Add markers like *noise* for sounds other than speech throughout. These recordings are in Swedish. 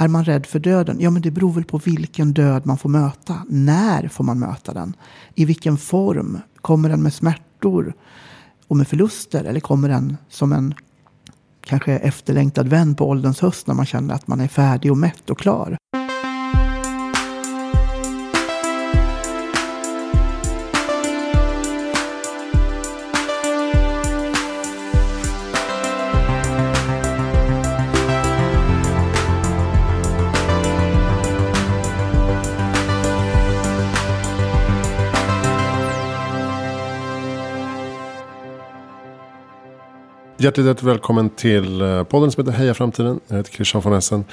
Är man rädd för döden? Ja, men det beror väl på vilken död man får möta. När får man möta den? I vilken form? Kommer den med smärtor och med förluster? Eller kommer den som en kanske efterlängtad vän på ålderns höst när man känner att man är färdig och mätt och klar? Hjärtligt, välkommen till eh, podden som heter Heja Framtiden. Jag heter Christian von Essen.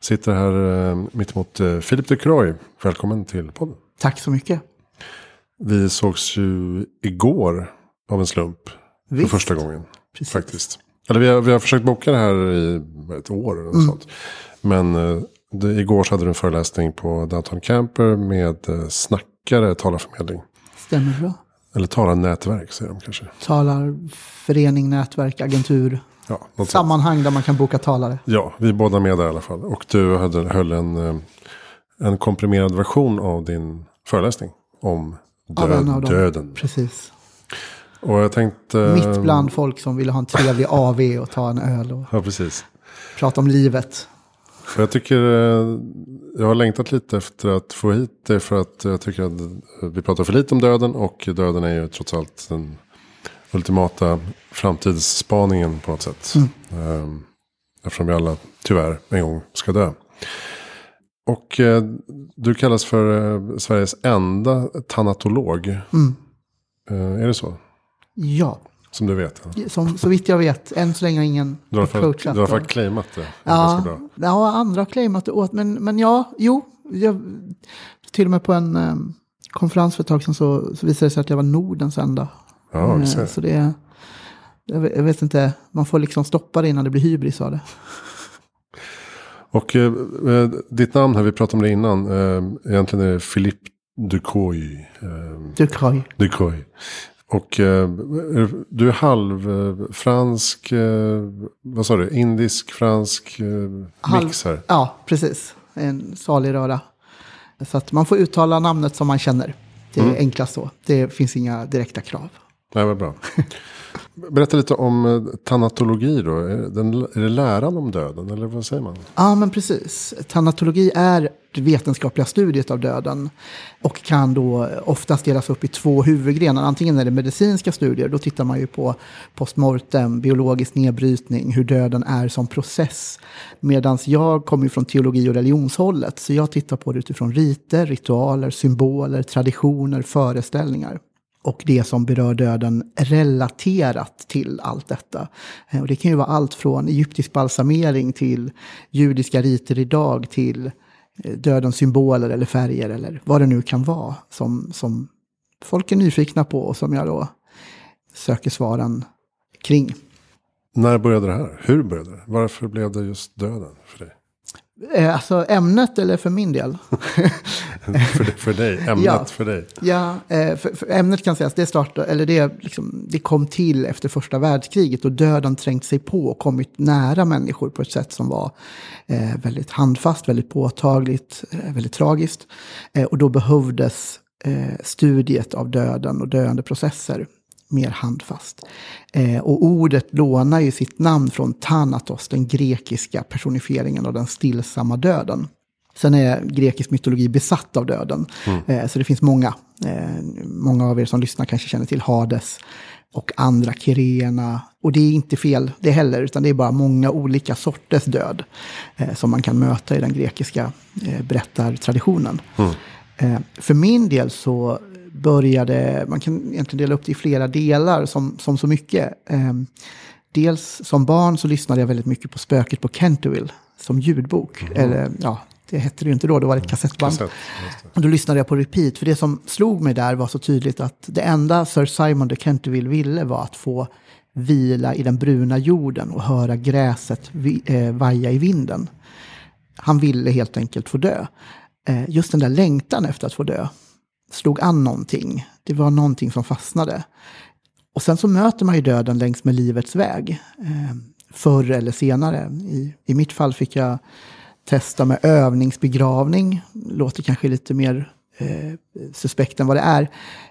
Sitter här eh, mitt emot eh, Filip de Croy. Välkommen till podden. Tack så mycket. Vi sågs ju igår av en slump. För Visst. första gången. Precis. Faktiskt. Eller vi har, vi har försökt boka det här i ett år eller något Mm. sånt. Men det, igår så hade du en föreläsning på Downtown Camper med snackare talarförmedling. Stämmer bra. Eller talarnätverk säger de kanske. Talar, förening, nätverk, agentur. Ja. Sammanhang där man kan boka talare. Ja, vi är båda med där i alla fall. Och du hade, höll en, eh, en komprimerad version av din föreläsning om död, dem. döden. Precis. Och jag tänkte... Mitt bland folk som ville ha en trevlig AV och ta en öl och Ja, precis. prata om livet. Jag tycker, eh, jag har längtat lite efter att få hit det för att jag tycker att vi pratar för lite om döden och döden är ju trots allt den ultimata framtidsspaningen på något sätt. Eh, Eftersom vi alla tyvärr en gång ska dö. Och eh, du kallas för eh, Sveriges enda tanatolog. Eh, är det så? Ja, Som du vet? som, så vitt jag vet, än så länge har ingen Du har fall, du har det. claimat det. Ja, ja, andra har claimat det åt, men, men ja, jo. Jag, till och med på en eh, konferens för ett tag sedan så, så visade det sig att jag var Nordens enda. Ja, ser. så det jag vet, jag vet inte, man får liksom stoppa det innan det blir hybris av det. Och eh, eh, ditt namn här, vi pratade om det innan. Eh, egentligen är det Philippe Ducoy. Eh, Du kan ju. Ducoy. Och eh, du är halv eh, fransk, eh, vad sa du, indisk, fransk eh, Halv- mix här. Ja, precis. En salig röra. Så att man får uttala namnet som man känner. Det är Mm. enklast så. Det finns inga direkta krav. Nej, vad bra. *laughs* Berätta lite om eh, tanatologi då. Är, den, är det läran om döden eller vad säger man? Ja, men precis. Tanatologi är det vetenskapliga studiet av döden och kan då oftast delas upp i två huvudgrenar. Antingen är det medicinska studier, då tittar man ju på postmortem, biologisk nedbrytning, hur döden är som process. Medan jag kommer från teologi och religionshållet, så jag tittar på det utifrån riter, ritualer, symboler, traditioner, föreställningar och det som berör döden relaterat till allt detta. Eh, och det kan ju vara allt från egyptisk balsamering till judiska riter idag till eh, dödens symboler eller färger eller vad det nu kan vara som, som folk är nyfikna på och som jag då söker svaren kring. När började det här? Hur började det? Varför blev det just döden för dig? Eh, Alltså ämnet eller för min del? *laughs* för, för dig, *laughs* ämnet Ja. för dig. Ja, eh, för, för ämnet kan sägas, det, startade, eller det, liksom, det kom till efter första världskriget och döden trängt sig på och kommit nära människor på ett sätt som var eh, väldigt handfast, väldigt påtagligt, eh, väldigt tragiskt. Eh, och då behövdes eh, studiet av döden och döende processer mer handfast. Eh, och ordet lånar ju sitt namn från Thanatos, den grekiska personifieringen av den stillsamma döden. Sen är grekisk mytologi besatt av döden. Eh, så det finns många. Eh, många av er som lyssnar kanske känner till Hades och andra Kirena. Och det är inte fel det heller, utan det är bara många olika sorters död eh, som man kan möta i den grekiska eh, berättartraditionen. Eh, för min del så började, man kan egentligen dela upp det i flera delar som, som så mycket. Eh, dels som barn så lyssnade jag väldigt mycket på Spöket på Canterville som ljudbok. Eller ja, det hette det ju inte då, då var det ett kassettband. Kassett. Och då lyssnade jag på repeat, för det som slog mig där var så tydligt att det enda Sir Simon de Canterville ville var att få vila i den bruna jorden och höra gräset vi, eh, vaja i vinden. Han ville helt enkelt få dö. Eh, just den där längtan efter att få dö slog an någonting. Det var någonting som fastnade. Och sen så möter man ju döden längs med livets väg. Eh, förr eller senare. I, I mitt fall fick jag testa med övningsbegravning. Låter kanske lite mer eh, suspekt än vad det är.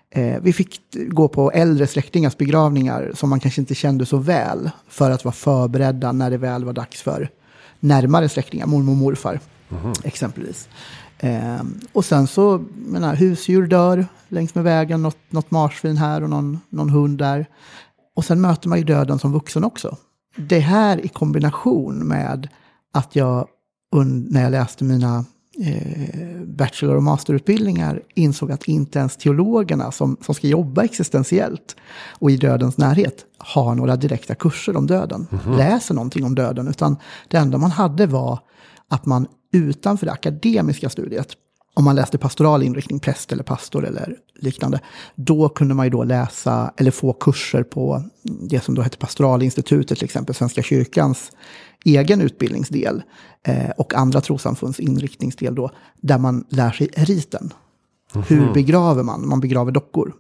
Eh, vi fick gå på äldre släktingars begravningar som man kanske inte kände så väl. För att vara förberedda när det väl var dags för närmare släktingar, mormor och morfar mm. exempelvis. Eh, och sen så, menar, husdjur dör längs med vägen, något, något marsvin här och någon, någon hund där. Och sen möter man ju döden som vuxen också. Det här i kombination med att jag när jag läste mina eh, bachelor och masterutbildningar insåg att inte ens teologerna som, som ska jobba existentiellt och i dödens närhet har några direkta kurser om döden, mm -hmm. läser någonting om döden, utan det enda man hade var att man utanför det akademiska studiet, om man läste pastoral inriktning, präst eller pastor eller liknande, då kunde man ju då läsa eller få kurser på det som då hette Pastoralinstitutet, till exempel Svenska kyrkans egen utbildningsdel eh, och andra trossamfunds inriktningsdel då, där man lär sig riten. Mm -hmm. Hur begraver man? Man begraver dockor.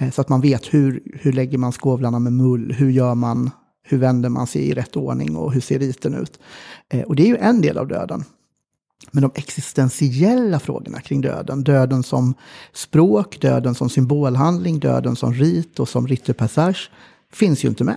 Eh, så att man vet hur, hur lägger man skovlarna med mull, hur gör man, hur vänder man sig i rätt ordning och hur ser riten ut? Eh, och det är ju en del av döden. Men de existentiella frågorna kring döden, döden som språk, döden som symbolhandling, döden som rit och som ritupassage, finns ju inte med.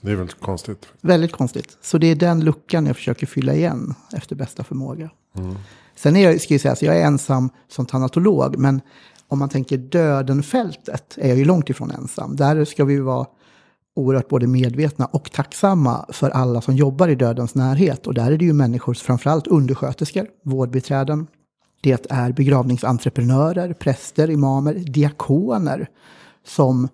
Det är väldigt konstigt. Väldigt konstigt. Så det är den luckan jag försöker fylla igen efter bästa förmåga. Mm. Sen är jag, ska jag säga, så jag är ensam som tanatolog, men om man tänker dödenfältet är jag ju långt ifrån ensam. Där ska vi vara oerhört både medvetna och tacksamma för alla som jobbar i dödens närhet. Och där är det ju människor, framförallt undersköterskor, vårdbiträden. Det är begravningsentreprenörer, präster, imamer, diakoner som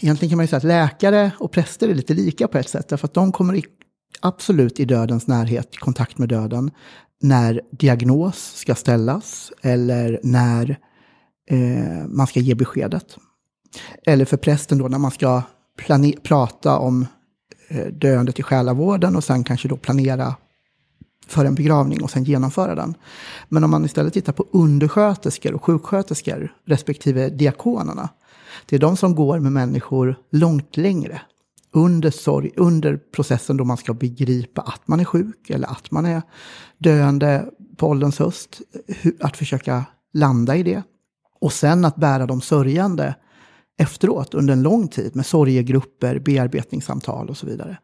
Egentligen kan man ju säga att läkare och präster är lite lika på ett sätt, därför att de kommer i, absolut i dödens närhet, i kontakt med döden, när diagnos ska ställas eller när eh, man ska ge beskedet. Eller för prästen då när man ska prata om eh, döendet i själavården och sen kanske då planera för en begravning och sen genomföra den. Men om man istället tittar på undersköterskor och sjuksköterskor respektive diakonerna det är de som går med människor långt längre. Under, sorg, under processen då man ska begripa att man är sjuk eller att man är döende på ålderns höst. Att försöka landa i det. Och sen att bära de sörjande efteråt under en lång tid med sorgegrupper, bearbetningssamtal och så vidare.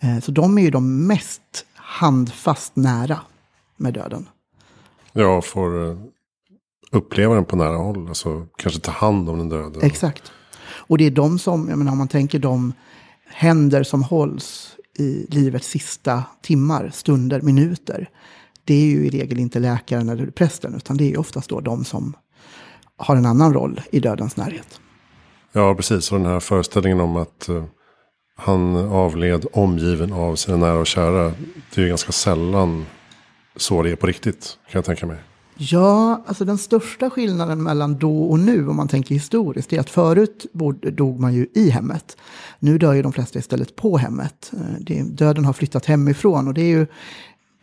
Eh, så de är ju de mest handfast nära med döden. Ja, får eh, uppleva den på nära håll. Alltså kanske ta hand om den döde. Exakt. Och det är de som, jag menar om man tänker de händer som hålls i livets sista timmar, stunder, minuter. Det är ju i regel inte läkaren eller prästen, utan det är oftast då de som har en annan roll i dödens närhet. Ja, precis. Och den här föreställningen om att uh, han avled omgiven av sina nära och kära. Det är ju ganska sällan så det är på riktigt, kan jag tänka mig. Ja, alltså den största skillnaden mellan då och nu, om man tänker historiskt, är att förut dog man ju i hemmet. Nu dör ju de flesta istället på hemmet. Eh, döden har flyttat hemifrån och det är ju,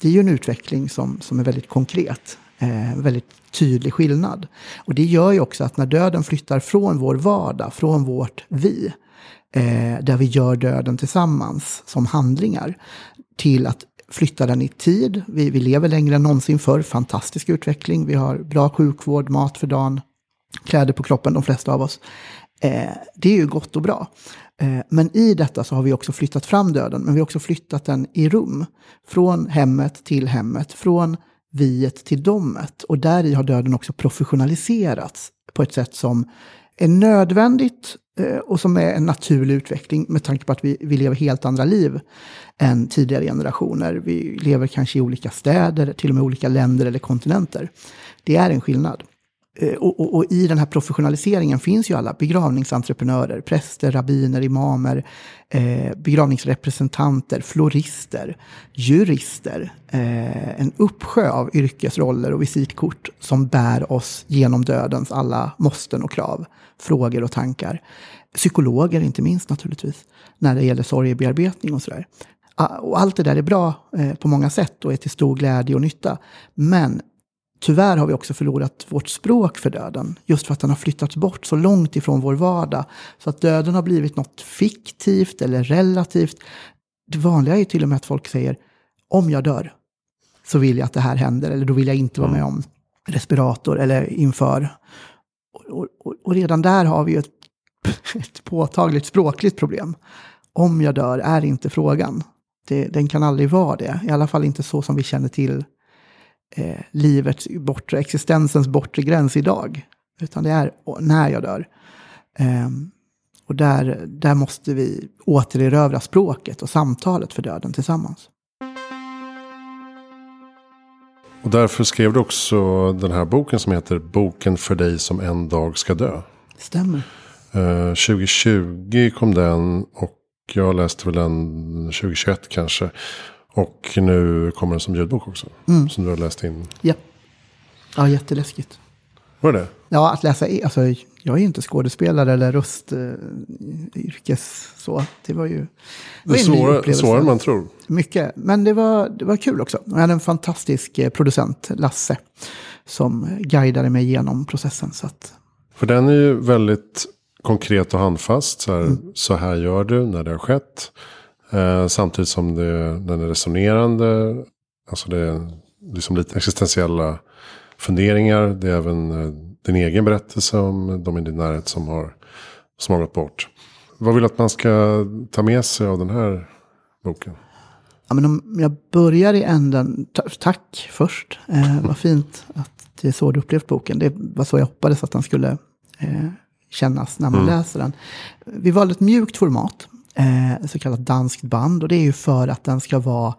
det är ju en utveckling som, som är väldigt konkret. Eh, väldigt tydlig skillnad. Och det gör ju också att när döden flyttar från vår vardag, från vårt vi, eh, där vi gör döden tillsammans som handlingar, till att flytta den i tid. Vi, vi lever längre än någonsin förr, fantastisk utveckling. Vi har bra sjukvård, mat för dagen, kläder på kroppen, de flesta av oss. Eh, det är ju gott och bra. Eh, men i detta så har vi också flyttat fram döden, men vi har också flyttat den i rum. Från hemmet till hemmet, från viet till domet. Och där i har döden också professionaliserats på ett sätt som är nödvändigt eh, och som är en naturlig utveckling med tanke på att vi, vi lever helt andra liv än tidigare generationer. Vi lever kanske i olika städer, till och med olika länder eller kontinenter. Det är en skillnad. Eh, och, och, och, i den här professionaliseringen finns ju alla begravningsentreprenörer, präster, rabbiner, imamer, eh, begravningsrepresentanter, florister, jurister. Eh, en uppsjö av yrkesroller och visitkort som bär oss genom dödens alla måsten och krav, frågor och tankar. Psykologer inte minst naturligtvis, när det gäller sorgebearbetning och sådär. Ah, och allt det där är bra eh, på många sätt och är till stor glädje och nytta. Men Tyvärr har vi också förlorat vårt språk för döden, just för att den har flyttats bort så långt ifrån vår vardag. Så att döden har blivit något fiktivt eller relativt. Det vanliga är till och med att folk säger om jag dör, så vill jag att det här händer. Eller då vill jag inte vara med om respirator eller inför. Och, och, och redan där har vi ju ett, *laughs* ett påtagligt språkligt problem. Om jag dör är inte frågan. Det, den kan aldrig vara det. I alla fall inte så som vi känner till eh, livets bortre, existensens bortre gräns idag. Utan det är när jag dör. Eh, och där, där måste vi återerövra språket och samtalet för döden tillsammans. Och därför skrev du också den här boken som heter Boken för dig som en dag ska dö. Stämmer. Eh, 2020 kom den och jag läste väl den 2021 kanske. Och nu kommer den som ljudbok också. Mm. Som du har läst in. Ja. Ja, jätteläskigt. Var det Ja, att läsa, alltså jag är ju inte skådespelare eller röstyrkes eh, så. Det var ju... Det, är svårare, svårare än man tror. Mycket, men det var, det var kul också. Jag hade en fantastisk eh, producent, Lasse, som guidade mig genom processen. Så att... För den är ju väldigt konkret och handfast. Så här, mm. så här gör du när det har skett. Eh, samtidigt som det, den är resonerande. Alltså det är liksom lite existentiella funderingar. Det är även eh, din egen berättelse om de i din närhet som har, som har gått bort. Vad vill du att man ska ta med sig av den här boken? Ja, men om jag börjar i änden, tack först. Eh, vad *laughs* fint att det är så du upplevt boken. Det var så jag hoppades att den skulle eh, kännas när man mm. läser den. Vi valde ett mjukt format, eh, så kallat danskt band. Och det är ju för att den ska vara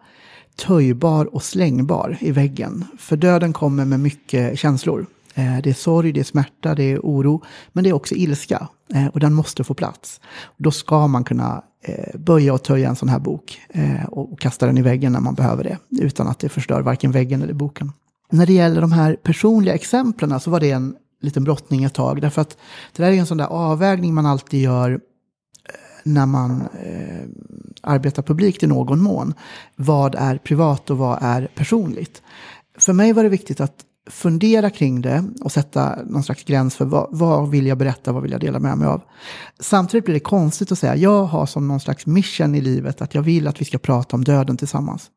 töjbar och slängbar i väggen. För döden kommer med mycket känslor. Eh, det är sorg, det är smärta, det är oro, men det är också ilska. Eh, och den måste få plats. Då ska man kunna eh, böja och töja en sån här bok eh, och kasta den i väggen när man behöver det. Utan att det förstör varken väggen eller boken. När det gäller de här personliga exemplen så var det en liten brottning ett tag. Därför att det där är en sån där avvägning man alltid gör när man eh, arbetar publikt i någon mån. Vad är privat och vad är personligt? För mig var det viktigt att fundera kring det och sätta någon slags gräns för vad, vad, vill jag berätta, vad vill jag dela med mig av. Samtidigt blir det konstigt att säga, jag har som någon slags mission i livet att jag vill att vi ska prata om döden tillsammans.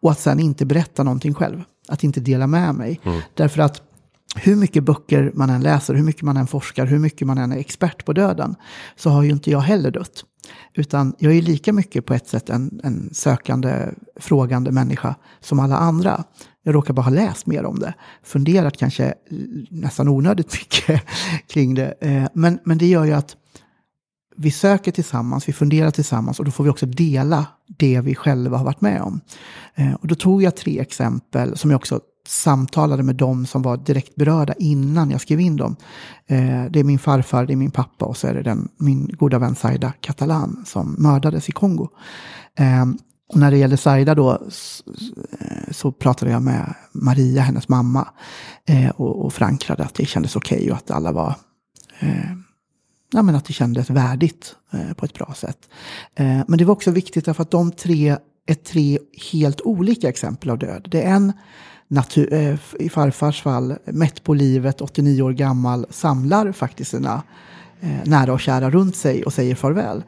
Och att sen inte berätta någonting själv, att inte dela med mig. Mm. Därför att hur mycket böcker man än läser, hur mycket man än forskar, hur mycket man än är expert på döden, så har ju inte jag heller dött. Utan jag är lika mycket på ett sätt en, en sökande, frågande människa som alla andra. Jag råkar bara ha läst mer om det. Funderat kanske nästan onödigt mycket *laughs* kring det. Eh, men, men det gör ju att vi söker tillsammans, vi funderar tillsammans och då får vi också dela det vi själva har varit med om. Eh, och då tog jag tre exempel som jag också samtalade med dem som var direkt berörda innan jag skrev in dem. Eh, det är min farfar, det är min pappa och så är det den, min goda vän Saida Catalan som mördades i Kongo. Eh, och när det gäller Saida då så pratade jag med Maria, hennes mamma, eh, och, och förankrade att det kändes okej okay och att alla var eh, ja, men att det kändes värdigt eh, på ett bra sätt. Eh, men det var också viktigt därför att de tre är tre helt olika exempel av död. Det är en natur, eh, i farfars fall, mätt på livet, 89 år gammal, samlar faktiskt sina eh, nära och kära runt sig och säger farväl.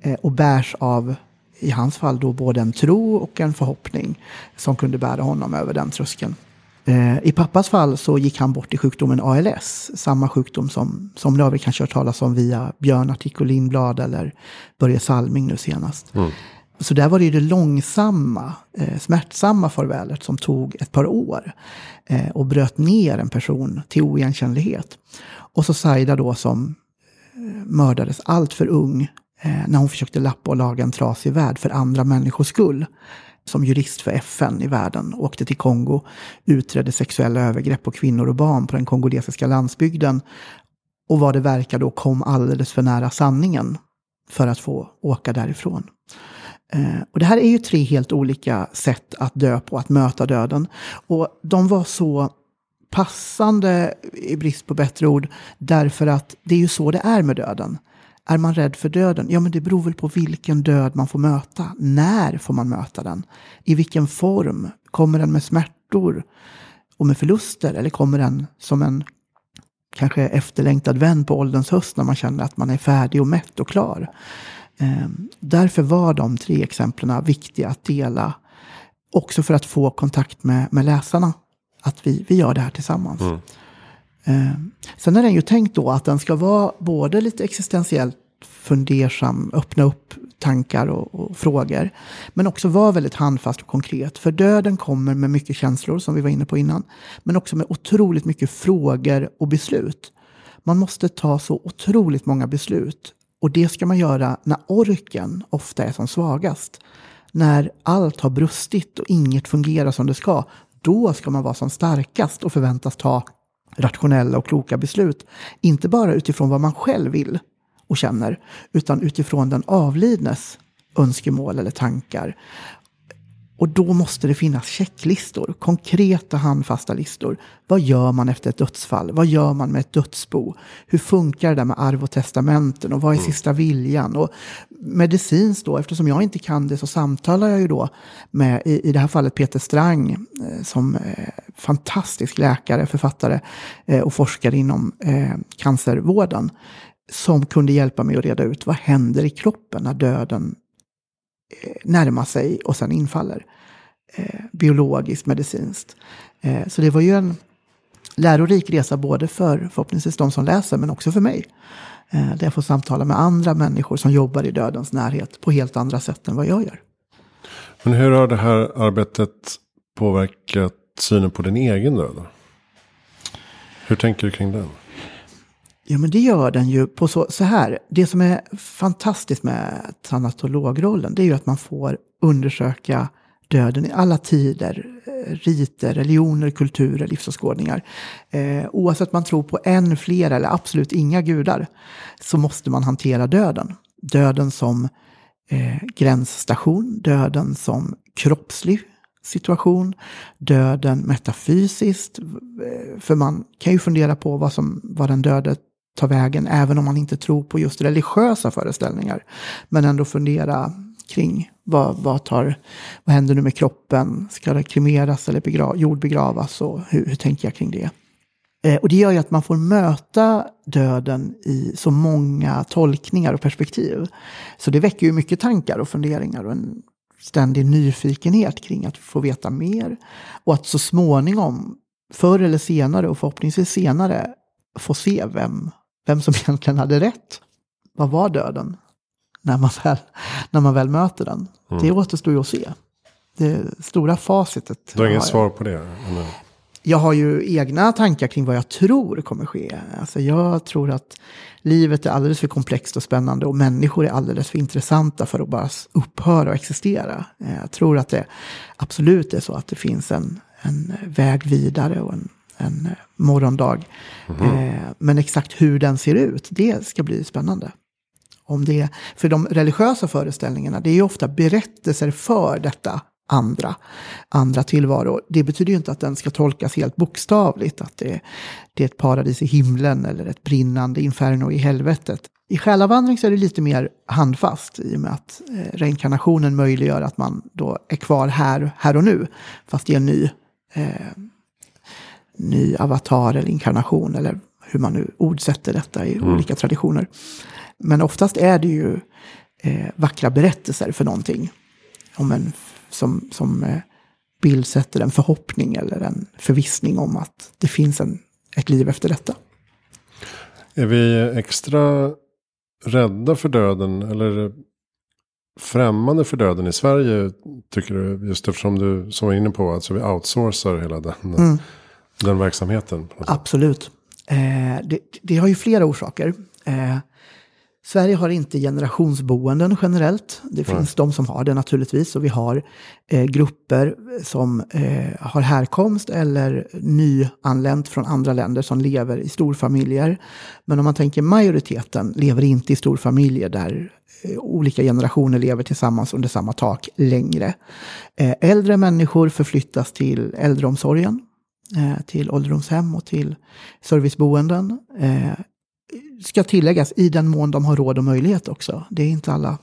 Eh, och bärs av, i hans fall, då både en tro och en förhoppning som kunde bära honom över den tröskeln. Eh, I pappas fall så gick han bort i sjukdomen ALS, samma sjukdom som somliga har er kanske har talas om via Björn Artikel Lindblad eller Börje Salming nu senast. Mm. Så där var det ju det långsamma, eh, smärtsamma farvälet som tog ett par år eh, och bröt ner en person till oigenkännlighet. Och så Saida då som eh, mördades allt för ung eh, när hon försökte lappa och laga en trasig värld för andra människors skull. Som jurist för FN i världen åkte till Kongo, utredde sexuella övergrepp på kvinnor och barn på den kongolesiska landsbygden och vad det verkar då kom alldeles för nära sanningen för att få åka därifrån. Eh, och det här är ju tre helt olika sätt att dö på, att möta döden. Och de var så passande, i brist på bättre ord, därför att det är ju så det är med döden. Är man rädd för döden? Ja, men det beror väl på vilken död man får möta. När får man möta den? I vilken form? Kommer den med smärtor och med förluster? Eller kommer den som en kanske efterlängtad vän på ålderns höst när man känner att man är färdig och mätt och klar? Ehm, därför var de tre exemplen viktiga att dela också för att få kontakt med, med läsarna. Att vi, vi gör det här tillsammans. Mm. Eh, sen är den ju tänkt då att den ska vara både lite existentiellt fundersam, öppna upp tankar och, och, frågor. Men också vara väldigt handfast och konkret. För döden kommer med mycket känslor, som vi var inne på innan. Men också med otroligt mycket frågor och beslut. Man måste ta så otroligt många beslut. Och det ska man göra när orken ofta är som svagast. När allt har brustit och inget fungerar som det ska. Då ska man vara som starkast och förväntas ta rationella och kloka beslut. Inte bara utifrån vad man själv vill och känner, utan utifrån den avlidnes önskemål eller tankar. Och då måste det finnas checklistor, konkreta handfasta listor. Vad gör man efter ett dödsfall? Vad gör man med ett dödsbo? Hur funkar det där med arv och testamenten? Och vad är mm. sista viljan? Och medicinskt då, eftersom jag inte kan det så samtalar jag ju då med, i, i det här fallet Peter Strang, eh, som eh, fantastisk läkare, författare eh, och forskare inom cancervården. Som kunde hjälpa mig att reda ut vad händer i kroppen när döden Eh, närma sig och sen infaller. Eh, biologiskt, medicinskt. Eh, så det var ju en lärorik resa både för förhoppningsvis de som läser men också för mig. Eh, där jag får samtala med andra människor som jobbar i dödens närhet på helt andra sätt än vad jag gör. Men hur har det här arbetet påverkat synen på din egen död? Hur tänker du kring den? Ja, men det gör den ju på så, så här. Det som är fantastiskt med tanatologrollen, det är ju att man får undersöka döden i alla tider, eh, riter, religioner, kulturer, livsåskådningar. Eh, oavsett man tror på en, flera eller absolut inga gudar, så måste man hantera döden. Döden som eh, gränsstation, döden som kroppslig situation, döden metafysiskt. Eh, för man kan ju fundera på vad, som, vad den döde ta vägen, även om man inte tror på just religiösa föreställningar. Men ändå fundera kring vad, vad, tar, vad händer nu med kroppen? Ska det kremeras eller begra, jordbegravas? Och hur, hur tänker jag kring det? Eh, och det gör ju att man får möta döden i så många tolkningar och perspektiv. Så det väcker ju mycket tankar och funderingar och en ständig nyfikenhet kring att få veta mer. Och att så småningom, förr eller senare och förhoppningsvis senare, få se vem vem som *laughs* egentligen hade rätt. Vad var döden? När man väl, *laughs* när man väl möter den. Mm. Det återstår ju att se. Det stora facitet. Du har inget svar på det? Eller? Jag har ju egna tankar kring vad jag tror kommer ske. Alltså jag tror att livet är alldeles för komplext och spännande och människor är alldeles för intressanta för att bara upphöra och existera. Jag tror att det absolut är så att det finns en, en väg vidare och en en eh, morgondag. Mm. Eh, men exakt hur den ser ut, det ska bli spännande. Om det, för de religiösa föreställningarna, det är ju ofta berättelser för detta andra, andra tillvaro. Det betyder ju inte att den ska tolkas helt bokstavligt, att det, det är ett paradis i himlen eller ett brinnande inferno i helvetet. I själavandring så är det lite mer handfast i och med att eh, reinkarnationen möjliggör att man då är kvar här, här och nu, fast i en ny eh, ny avatar eller inkarnation eller hur man nu ordsätter detta i mm. olika traditioner. Men oftast är det ju eh, vackra berättelser för någonting. Om en, som som eh, bildsätter en förhoppning eller en förvissning om att det finns en, ett liv efter detta. Är vi extra rädda för döden eller främmande för döden i Sverige? Tycker du, just eftersom du som var inne på, alltså vi outsourcar hela den. Mm. Den verksamheten? Absolut. Eh, det, det, har ju flera orsaker. Eh, Sverige har inte generationsboenden generellt. Det finns mm. de som har det naturligtvis. Och vi har eh, grupper som eh, har härkomst eller nyanlänt från andra länder som lever i storfamiljer. Men om man tänker majoriteten lever inte i storfamiljer där eh, olika generationer lever tillsammans under samma tak längre. Eh, äldre människor förflyttas till äldreomsorgen Eh, till ålderdomshem och till serviceboenden. Eh, ska tilläggas i den mån de har råd och möjlighet också. Det är inte alla.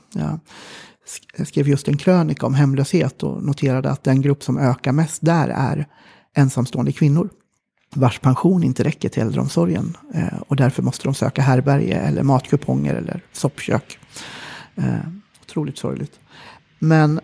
Jag skrev just en krönika om hemlöshet och noterade att den grupp som ökar mest där är ensamstående kvinnor vars pension inte räcker till äldreomsorgen. Eh, och därför måste de söka härberge eller matkuponger eller soppkök. Eh, otroligt sorgligt. Men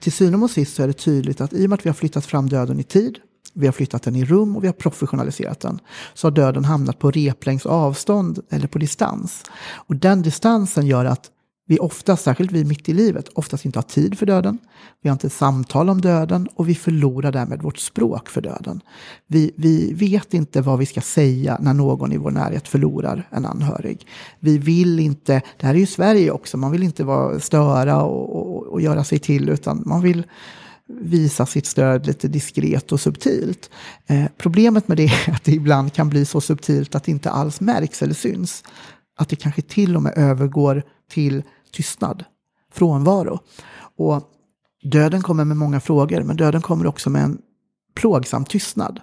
till syvende och sist så är det tydligt att i och med att vi har flyttat fram döden i tid, vi har flyttat den i rum och vi har professionaliserat den, så har döden hamnat på replängds avstånd eller på distans. Och den distansen gör att vi ofta, särskilt vi mitt i livet, oftast inte har tid för döden. Vi har inte samtal om döden och vi förlorar därmed vårt språk för döden. Vi, vi vet inte vad vi ska säga när någon i vår närhet förlorar en anhörig. Vi vill inte, det här är ju Sverige också, man vill inte vara, störa och, och, och göra sig till utan man vill visa sitt stöd lite diskret och subtilt. Eh, problemet med det är att det ibland kan bli så subtilt att det inte alls märks eller syns. Att det kanske till och med övergår till tystnad, frånvaro. Och döden kommer med många frågor, men döden kommer också med en plågsam tystnad.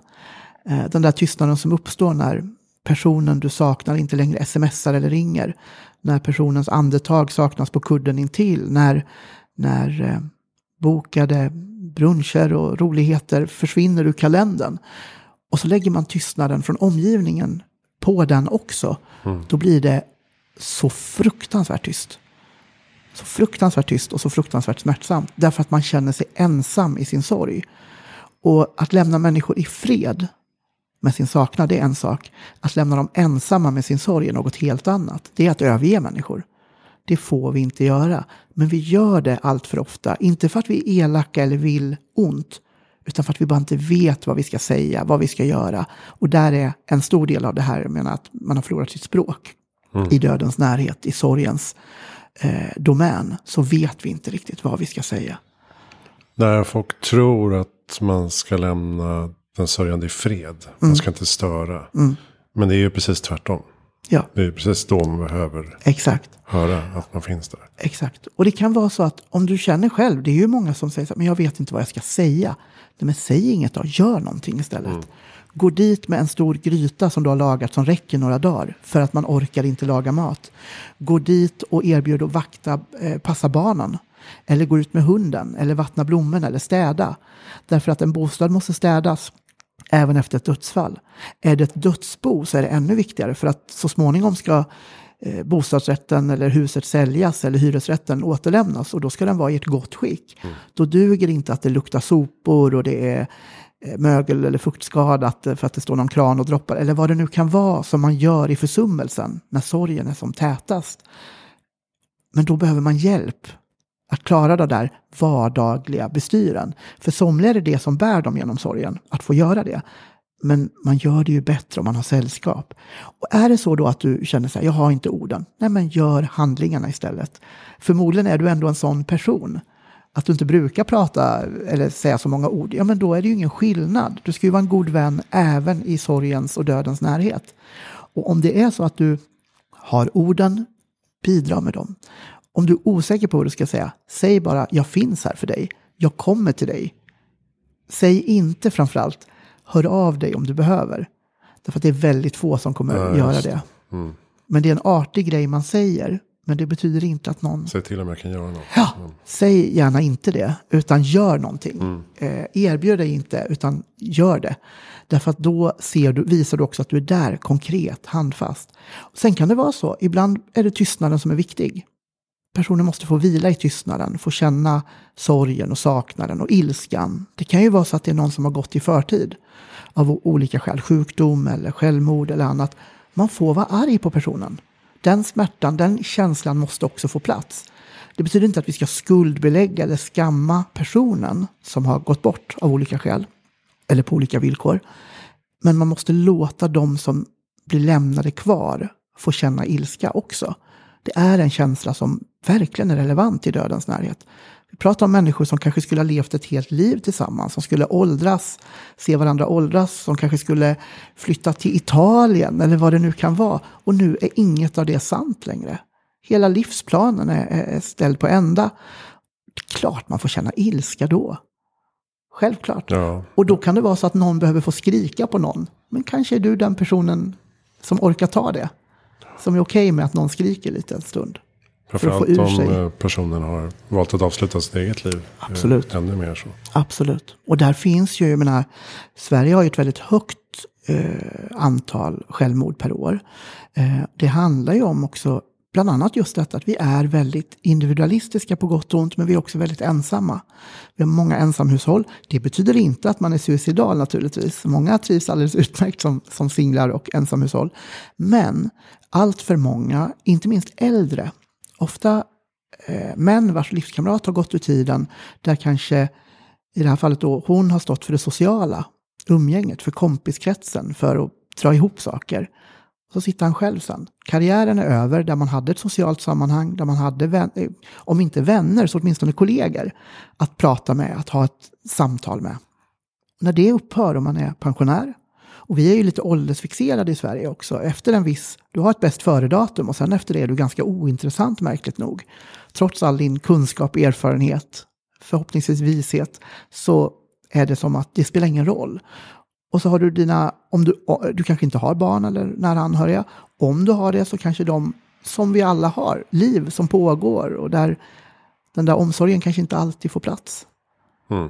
Eh, den där tystnaden som uppstår när personen du saknar inte längre smsar eller ringer. När personens andetag saknas på kudden intill. När, när eh, bokade bruncher och roligheter försvinner ur kalendern. Och så lägger man tystnaden från omgivningen på den också. Mm. Då blir det så fruktansvärt tyst. Så fruktansvärt tyst och så fruktansvärt smärtsamt. Därför att man känner sig ensam i sin sorg. Och att lämna människor i fred med sin saknad är en sak. Att lämna dem ensamma med sin sorg är något helt annat. Det är att överge människor. Det får vi inte göra. Men vi gör det allt för ofta. Inte för att vi är elaka eller vill ont. Utan för att vi bara inte vet vad vi ska säga, vad vi ska göra. Och där är en stor del av det här, menar att man har förlorat sitt språk. Mm. I dödens närhet, i sorgens eh, domän. Så vet vi inte riktigt vad vi ska säga. När folk tror att man ska lämna den sörjande i fred. Man mm. ska inte störa. Mm. Men det är ju precis tvärtom. Ja. Det är precis då man behöver Exakt. höra att man finns där. Exakt. Och det kan vara så att om du känner själv, det är ju många som säger så här, men jag vet inte vad jag ska säga. Nej, men säg inget då, gör någonting istället. Mm. Gå dit med en stor gryta som du har lagat som räcker några dagar för att man orkar inte laga mat. Gå dit och erbjud att vakta, eh, passa barnen. Eller gå ut med hunden, eller vattna blommorna, eller städa. Därför att en bostad måste städas även efter ett dödsfall. Är det ett dödsbo så är det ännu viktigare för att så småningom ska eh, bostadsrätten eller huset säljas eller hyresrätten återlämnas och då ska den vara i ett gott skick. Mm. Då duger det inte att det luktar sopor och det är eh, mögel eller fuktskadat för att det står någon kran och droppar eller vad det nu kan vara som man gör i försummelsen när sorgen är som tätast. Men då behöver man hjälp att klara de där vardagliga bestyren. För somliga är det det som bär dem genom sorgen, att få göra det. Men man gör det ju bättre om man har sällskap. Och är det så då att du känner så här, jag har inte orden. Nej, men gör handlingarna istället. Förmodligen är du ändå en sån person. Att du inte brukar prata eller säga så många ord. Ja, men då är det ju ingen skillnad. Du ska ju vara en god vän även i sorgens och dödens närhet. Och om det är så att du har orden, bidra med dem. Om du är osäker på vad du ska säga, säg bara jag finns här för dig. Jag kommer till dig. Säg inte framförallt hör av dig om du behöver. Därför att det är väldigt få som kommer ja, göra det. Mm. Men det är en artig grej man säger. Men det betyder inte att någon... Säg till om jag kan göra något. Ja, mm. säg gärna inte det. Utan gör någonting. Mm. Eh, erbjud dig inte, utan gör det. Därför att då ser du, visar du också att du är där, konkret, handfast. Sen kan det vara så, ibland är det tystnaden som är viktig. Personen måste få vila i tystnaden, få känna sorgen och saknaden och ilskan. Det kan ju vara så att det är någon som har gått i förtid av olika skäl, sjukdom eller självmord eller annat. Man får vara arg på personen. Den smärtan, den känslan måste också få plats. Det betyder inte att vi ska skuldbelägga eller skamma personen som har gått bort av olika skäl eller på olika villkor. Men man måste låta de som blir lämnade kvar få känna ilska också. Det är en känsla som verkligen är relevant i dödens närhet. Vi pratar om människor som kanske skulle ha levt ett helt liv tillsammans, som skulle åldras, se varandra åldras, som kanske skulle flytta till Italien eller vad det nu kan vara. Och nu är inget av det sant längre. Hela livsplanen är, är ställd på ända. Klart man får känna ilska då. Självklart. Ja. Och då kan det vara så att någon behöver få skrika på någon. Men kanske är du den personen som orkar ta det som är okej okay med att någon skriker lite en stund. Framförallt om sig. Eh, personen har valt att avsluta sitt eget liv. Eh, Absolut. Ännu mer så. Absolut. Och där finns ju, jag menar, Sverige har ju ett väldigt högt eh, antal självmord per år. Eh, det handlar ju om också bland annat just detta att vi är väldigt individualistiska på gott och ont, men vi är också väldigt ensamma. Vi har många ensamhushåll. Det betyder inte att man är suicidal naturligtvis. Många trivs alldeles *laughs* utmärkt som, som singlar och ensamhushåll. Men allt för många, inte minst äldre, ofta eh, män vars livskamrat har gått ur tiden, där kanske i det här fallet då hon har stått för det sociala umgänget, för kompiskretsen, för att dra ihop saker. Så sitter han själv sen. Karriären är över, där man hade ett socialt sammanhang, där man hade, vän, eh, om inte vänner, så åtminstone kollegor att prata med, att ha ett samtal med. När det upphör och man är pensionär, och vi är ju lite åldersfixerade i Sverige också. Efter en viss, du har ett bäst före-datum och sen efter det är du ganska ointressant märkligt nog. Trots all din kunskap, erfarenhet, förhoppningsvis vishet, så är det som att det spelar ingen roll. Och så har du dina, om du, du kanske inte har barn eller nära anhöriga. Om du har det så kanske de, som vi alla har, liv som pågår och där den där omsorgen kanske inte alltid får plats. Mm.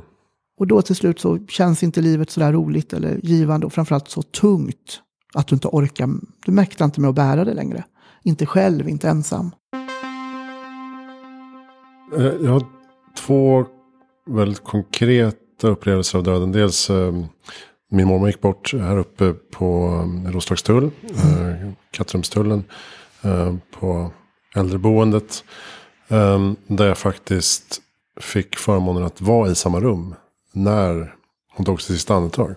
Och då till slut så känns inte livet så där roligt eller givande och framförallt så tungt att du inte orkar, du mäktar inte med att bära det längre. Inte själv, inte ensam. Eh, jag har två väldigt konkreta upplevelser av döden. Dels ehm, min mormor gick bort här uppe på ehm, Roslagstull, mm. Kattrumstullen, eh, på äldreboendet. Ehm, där jag faktiskt fick förmånen att vara i samma rum när hon tog sitt sista andetag.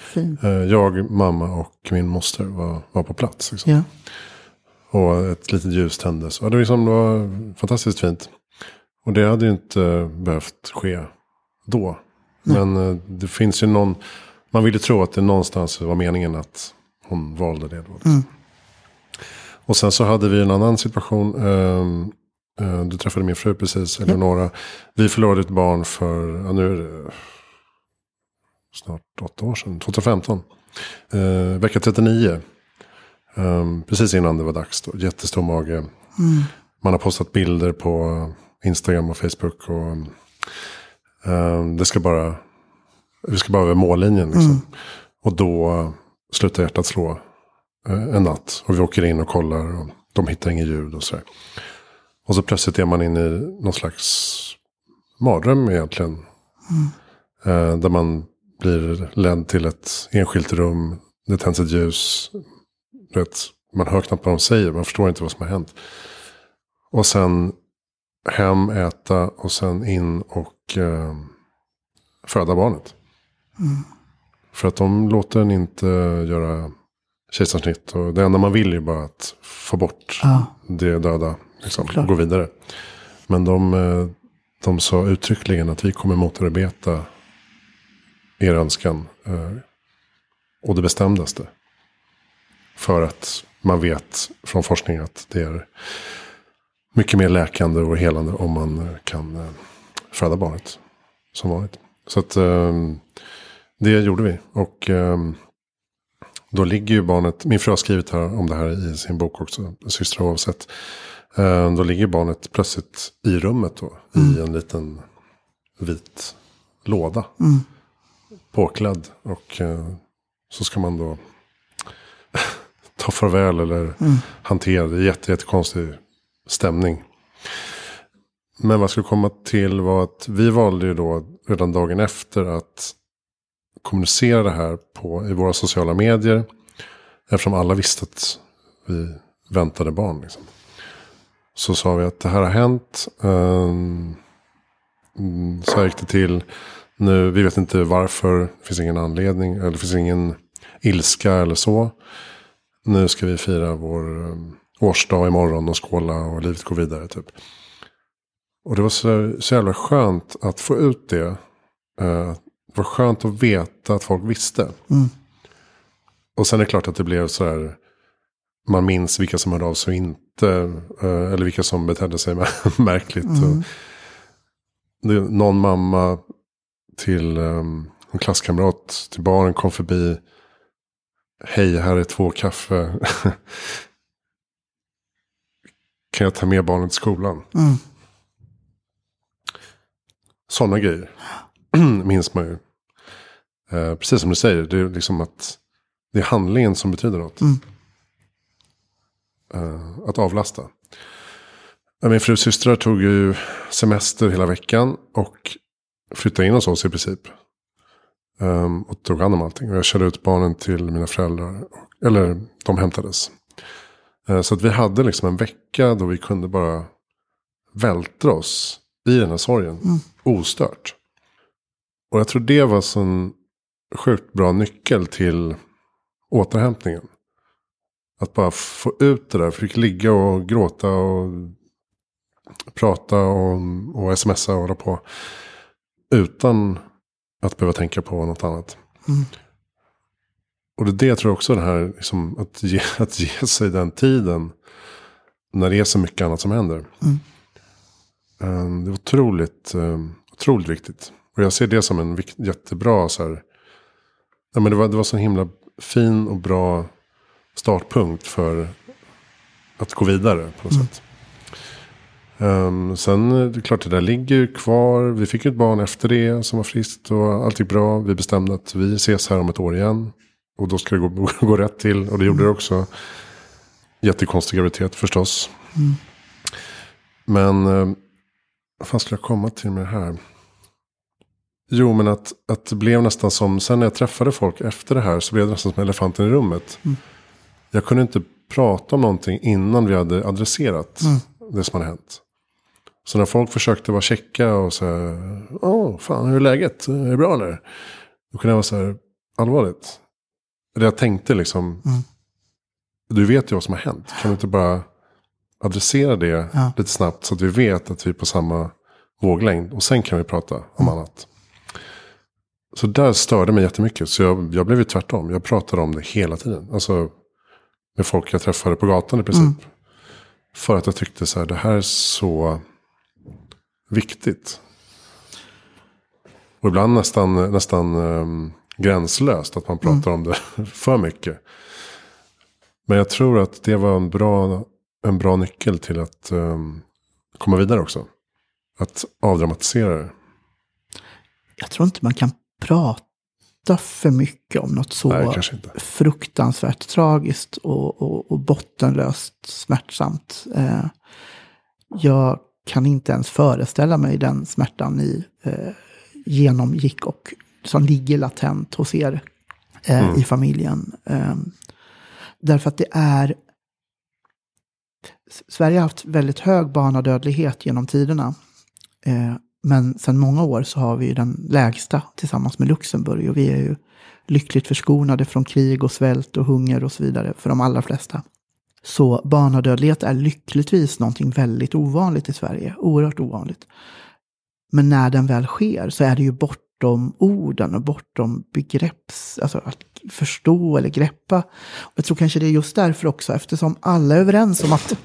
Fin. Eh, jag, mamma och min moster var, var på plats. Liksom. Ja. Och ett litet ljus tändes. Och det, liksom, det var fantastiskt fint. Och det hade ju inte behövt ske då. Nej. Men eh, det finns ju någon, man vill ju tro att det någonstans var meningen att hon valde det då. Liksom. Mm. Och sen så hade vi en annan situation. Um, uh, du träffade min fru precis, Eleonora. Ja. Vi förlorade ett barn för, ja, nu är det snart åtta år sedan, 2015. Uh, eh, vecka 39. Um, ehm, precis innan det var dags då. Jättestor mage. Mm. Man har postat bilder på Instagram och Facebook. Och, um, det ska bara, vi ska bara över mållinjen. Liksom. Mm. Och då slutar hjärtat slå uh, en natt. Och vi åker in och kollar. Och de hittar inget ljud och sådär. Och så plötsligt är man inne i någon slags mardröm egentligen. Mm. Uh, där man blir ledd till ett enskilt rum. Det tänds ett ljus. Vet, man hör knappt vad de säger. Man förstår inte vad som har hänt. Och sen hem, äta och sen in och eh, föda barnet. Mm. För att de låter en inte göra kejsarsnitt. Och det enda man vill är bara att få bort ja. det döda. Liksom, och gå vidare. Men de, eh, de sa uttryckligen att vi kommer motarbeta er önskan. Eh, och det bestämdaste. För att man vet från forskning att det är mycket mer läkande och helande om man eh, kan eh, föda barnet. Som vanligt. Så att det gjorde vi. Och då ligger ju barnet, min fru har skrivit här om det här i sin bok också, Systrar oavsett. Då ligger barnet plötsligt i rummet då, mm. i en liten vit låda. Mm påklädd. Och eh, så ska man då *laughs* ta farväl eller mm. hantera det. Jätte, jättekonstig stämning. Men vad jag skulle komma till var att vi valde ju då redan dagen efter att kommunicera det här på, i våra sociala medier. Eftersom alla visste att vi väntade barn. Liksom. Så sa vi att det här har hänt. Um, så här gick det till. Nu, vi vet inte varför, det finns ingen anledning, eller det finns ingen ilska eller så. Nu ska vi fira vår um, årsdag imorgon och skåla och livet går vidare. Typ. Och det var så, så jävla skönt att få ut det. Uh, det var skönt att veta att folk visste. Mm. Och sen är det klart att det blev så här. Man minns vilka som hörde av sig och inte. Uh, eller vilka som betedde sig *laughs* märkligt. Mm. Och, någon mamma till um, en klasskamrat till baren kom förbi. Hej, här är två kaffe. *laughs* kan jag ta med barnet till skolan? Mm. Sådana grejer *clears throat* minns man ju. Eh, precis som du säger, det är liksom att det är handlingen som betyder något. Mm. eh, att avlasta. Min frus systrar tog ju semester hela veckan och flyttade in hos oss i princip. Um, och tog hand om allting. Och jag körde ut barnen till mina föräldrar. Eller de hämtades. Uh, så att vi hade liksom en vecka då vi kunde bara vältra oss i den här sorgen. Mm. Ostört. Och jag tror det var en sjukt bra nyckel till återhämtningen. Att bara få ut det där. Fick ligga och gråta och prata och, och smsa och hålla på. Utan att behöva tänka på något annat. Mm. Och det är det tror jag också det här, liksom, att, ge, *laughs* att ge sig den tiden. När det är så mycket annat som händer. Mm. Um, det är otroligt, um, otroligt viktigt. Och jag ser det som en vikt, jättebra så här. Ja, men det, var, det var så himla fin och bra startpunkt för att gå vidare på något mm. sätt. Um, sen det är klart det där ligger kvar. Vi fick ett barn efter det som var friskt och allt gick bra. Vi bestämde att vi ses här om ett år igen. Och då ska det gå, *laughs* gå rätt till. Och det gjorde det också. Jättekonstig graviditet förstås. Mm. Men um, vad fan skulle jag komma till med det här? Jo, men att, att det blev nästan som, sen när jag träffade folk efter det här så blev det nästan som elefanten i rummet. Mm. Jag kunde inte prata om någonting innan vi hade adresserat mm. det som hade hänt. Så när folk försökte vara checka och säga, åh, fan hur är läget? Är det bra eller? Då kunde jag vara så här, allvarligt. Det jag tänkte liksom, mm. du vet ju vad som har hänt. Kan du inte bara adressera det ja. lite snabbt så att vi vet att vi är på samma våglängd. Och sen kan vi prata om mm. annat. Så där störde mig jättemycket. Så jag, jag blev ju tvärtom. Jag pratade om det hela tiden. Alltså med folk jag träffade på gatan i princip. Mm. För att jag tyckte så här, det här är så viktigt. Och ibland nästan, nästan um, gränslöst att man pratar mm. om det *laughs* för mycket. Men jag tror att det var en bra, en bra nyckel till att um, komma vidare också. Att avdramatisera det. Jag tror inte man kan prata för mycket om något så Nej, fruktansvärt tragiskt och, och, och bottenlöst smärtsamt. Eh, jag kan inte ens föreställa mig den smärtan ni eh, genomgick och som ligger latent hos er eh, mm. i familjen. Eh, därför att det är... Sverige har haft väldigt hög barnadödlighet genom tiderna. Eh, men sedan många år så har vi den lägsta tillsammans med Luxemburg. Och vi är ju lyckligt förskonade från krig och svält och hunger och så vidare för de allra flesta. Så barnadödlighet är lyckligtvis någonting väldigt ovanligt i Sverige. Oerhört ovanligt. Men när den väl sker så är det ju bortom orden och bortom begrepps... Alltså att förstå eller greppa. Och jag tror kanske det är just därför också, eftersom alla är överens om att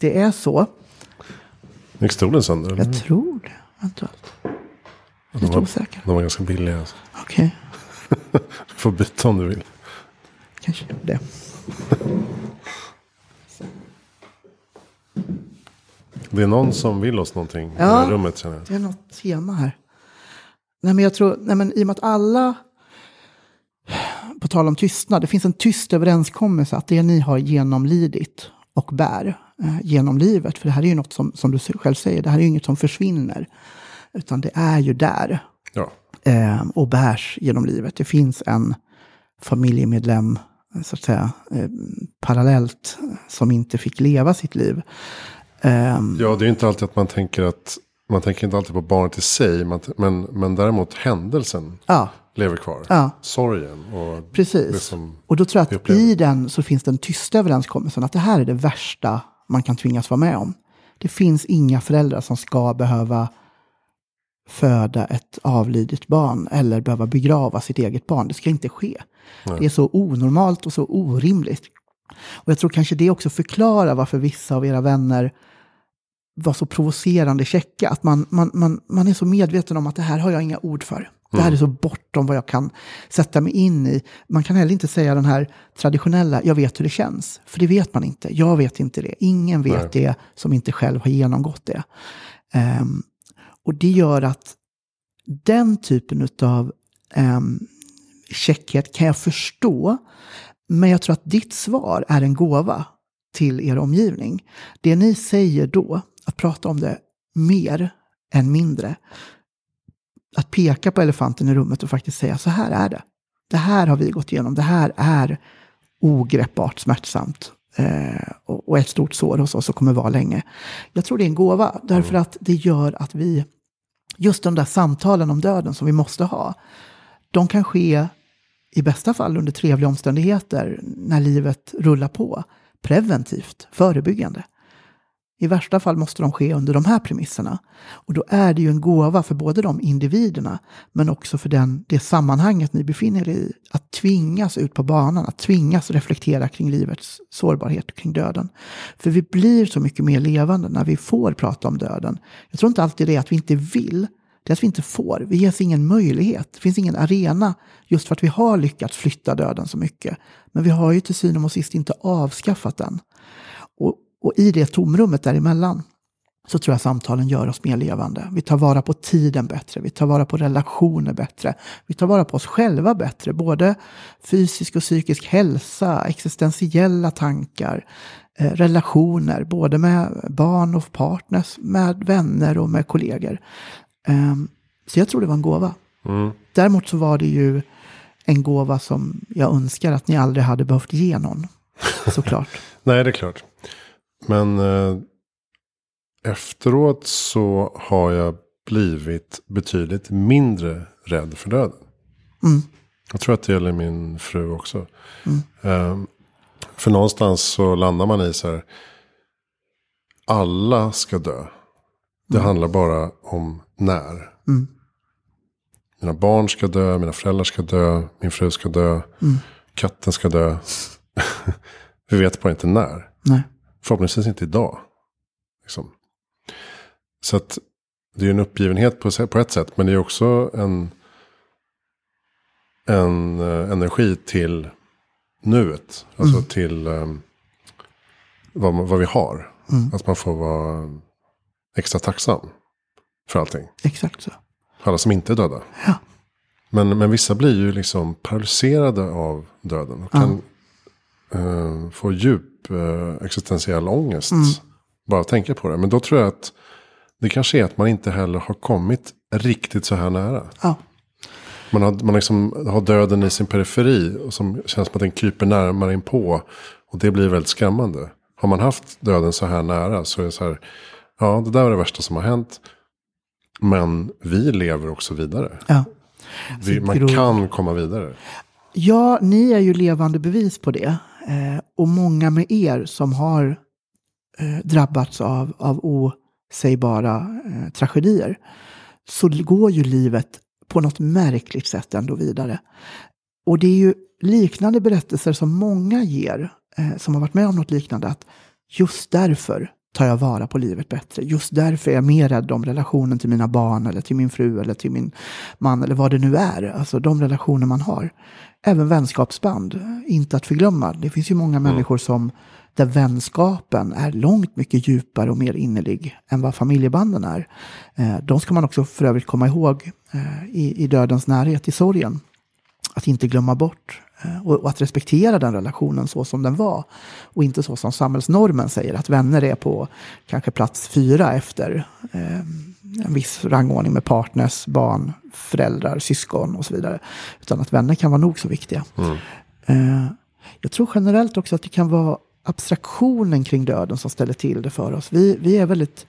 det är så. Gick stolen sönder? Eller? Jag tror det, eventuellt. Lite de var, osäker. De var ganska billiga. Alltså. Okej. Okay. *laughs* du får byta om du vill. Kanske det. Det är någon som vill oss någonting ja, i det här rummet känner jag. det är något tema här. Nej men jag tror, nej men i och med att alla, på tal om tystnad, det finns en tyst överenskommelse att det ni har genomlidit och bär eh, genom livet, för det här är ju något som, som du själv säger, det här är ju inget som försvinner, utan det är ju där. Ja. Eh, och bärs genom livet. Det finns en familjemedlem så att säga, eh, parallellt som inte fick leva sitt liv. Um, ja, det är inte alltid att man tänker att man tänker inte alltid på barnet i sig, men, men däremot händelsen ja, lever kvar. Ja. Sorgen och Precis. Och då tror jag att i den så finns den tysta överenskommelsen att det här är det värsta man kan tvingas vara med om. Det finns inga föräldrar som ska behöva föda ett avlidet barn eller behöva begrava sitt eget barn. Det ska inte ske. Nej. Det är så onormalt och så orimligt. Och jag tror kanske det också förklarar varför vissa av era vänner var så provocerande checka. Att man, man, man, man är så medveten om att det här har jag inga ord för. Det här är så bortom vad jag kan sätta mig in i. Man kan heller inte säga den här traditionella, jag vet hur det känns. För det vet man inte. Jag vet inte det. Ingen vet Nej. det som inte själv har genomgått det. Um, och det gör att den typen av um, käckhet kan jag förstå. Men jag tror att ditt svar är en gåva till er omgivning. Det ni säger då, att prata om det mer än mindre. Att peka på elefanten i rummet och faktiskt säga så här är det. Det här har vi gått igenom. Det här är ogreppbart smärtsamt. Eh, och ett stort sår hos oss och kommer vara länge. Jag tror det är en gåva, därför att det gör att vi, just de där samtalen om döden som vi måste ha, de kan ske i bästa fall under trevliga omständigheter när livet rullar på. Preventivt, förebyggande. I värsta fall måste de ske under de här premisserna. Och då är det ju en gåva för både de individerna men också för den, det sammanhanget ni befinner er i. Att tvingas ut på banan, att tvingas reflektera kring livets sårbarhet, kring döden. För vi blir så mycket mer levande när vi får prata om döden. Jag tror inte alltid det är att vi inte vill, det är att vi inte får. Vi ges ingen möjlighet. Det finns ingen arena just för att vi har lyckats flytta döden så mycket. Men vi har ju till syvende och sist inte avskaffat den. Och, i det tomrummet däremellan så tror jag samtalen gör oss mer levande. Vi tar vara på tiden bättre, vi tar vara på relationer bättre, vi tar vara på oss själva bättre, både fysisk och psykisk hälsa, existentiella tankar, eh, relationer, både med barn och partners, med vänner och med kollegor. Um, så jag tror det var en gåva. Mm. Däremot så var det ju en gåva som jag önskar att ni aldrig hade behövt ge någon. Såklart. *laughs* Nej, det är klart. Men eh, efteråt så har jag blivit betydligt mindre rädd för döden. Mm. Jag tror att det gäller min fru också. Mm. Eh, för någonstans så landar man i så här. Alla ska dö. Det mm. handlar bara om när. Mm. Mina barn ska dö, mina föräldrar ska dö, min fru ska dö, mm. katten ska dö. *laughs* Vi vet bara inte när. Nej. Förhoppningsvis inte idag. Liksom. Så att det är en uppgivenhet på, på ett sätt. Men det är också en, en uh, energi till nuet. Alltså mm. till um, vad, vad vi har. Mm. Att man får vara extra tacksam för allting. Exakt så. Alla som inte är döda. Ja. Men, men vissa blir ju liksom paralyserade av döden. Och kan ja. Uh, få djup uh, existentiell ångest. Mm. Bara att tänka på det. Men då tror jag att det kanske är att man inte heller har kommit riktigt så här nära. Ja. Man, har, man liksom har döden i sin periferi. Och som känns som att den kryper närmare in på. Och det blir väldigt skrämmande. Har man haft döden så här nära så är det så här. Ja, det där var det värsta som har hänt. Men vi lever också vidare. Ja. Vi, man kan komma vidare. Ja, ni är ju levande bevis på det. Eh, och många med er som har eh, drabbats av, av osägbara eh, tragedier. Så går ju livet på något märkligt sätt ändå vidare. Och det är ju liknande berättelser som många ger, eh, som har varit med om något liknande, att just därför tar jag vara på livet bättre. Just därför är jag mer rädd om relationen till mina barn eller till min fru eller till min man eller vad det nu är. Alltså de relationer man har. Även vänskapsband, inte att förglömma. Det finns ju många mm. människor som där vänskapen är långt mycket djupare och mer innerlig än vad familjebanden är. Eh, de ska man också för övrigt komma ihåg eh, i, i dödens närhet, i sorgen. Att inte glömma bort och, att respektera den relationen så som den var. Och inte så som samhällsnormen säger, att vänner är på kanske plats fyra efter eh, en viss rangordning med partners, barn, föräldrar, syskon och så vidare. Utan att vänner kan vara nog så viktiga. Mm. Eh, jag tror generellt också att det kan vara abstraktionen kring döden som ställer till det för oss. Vi, vi är väldigt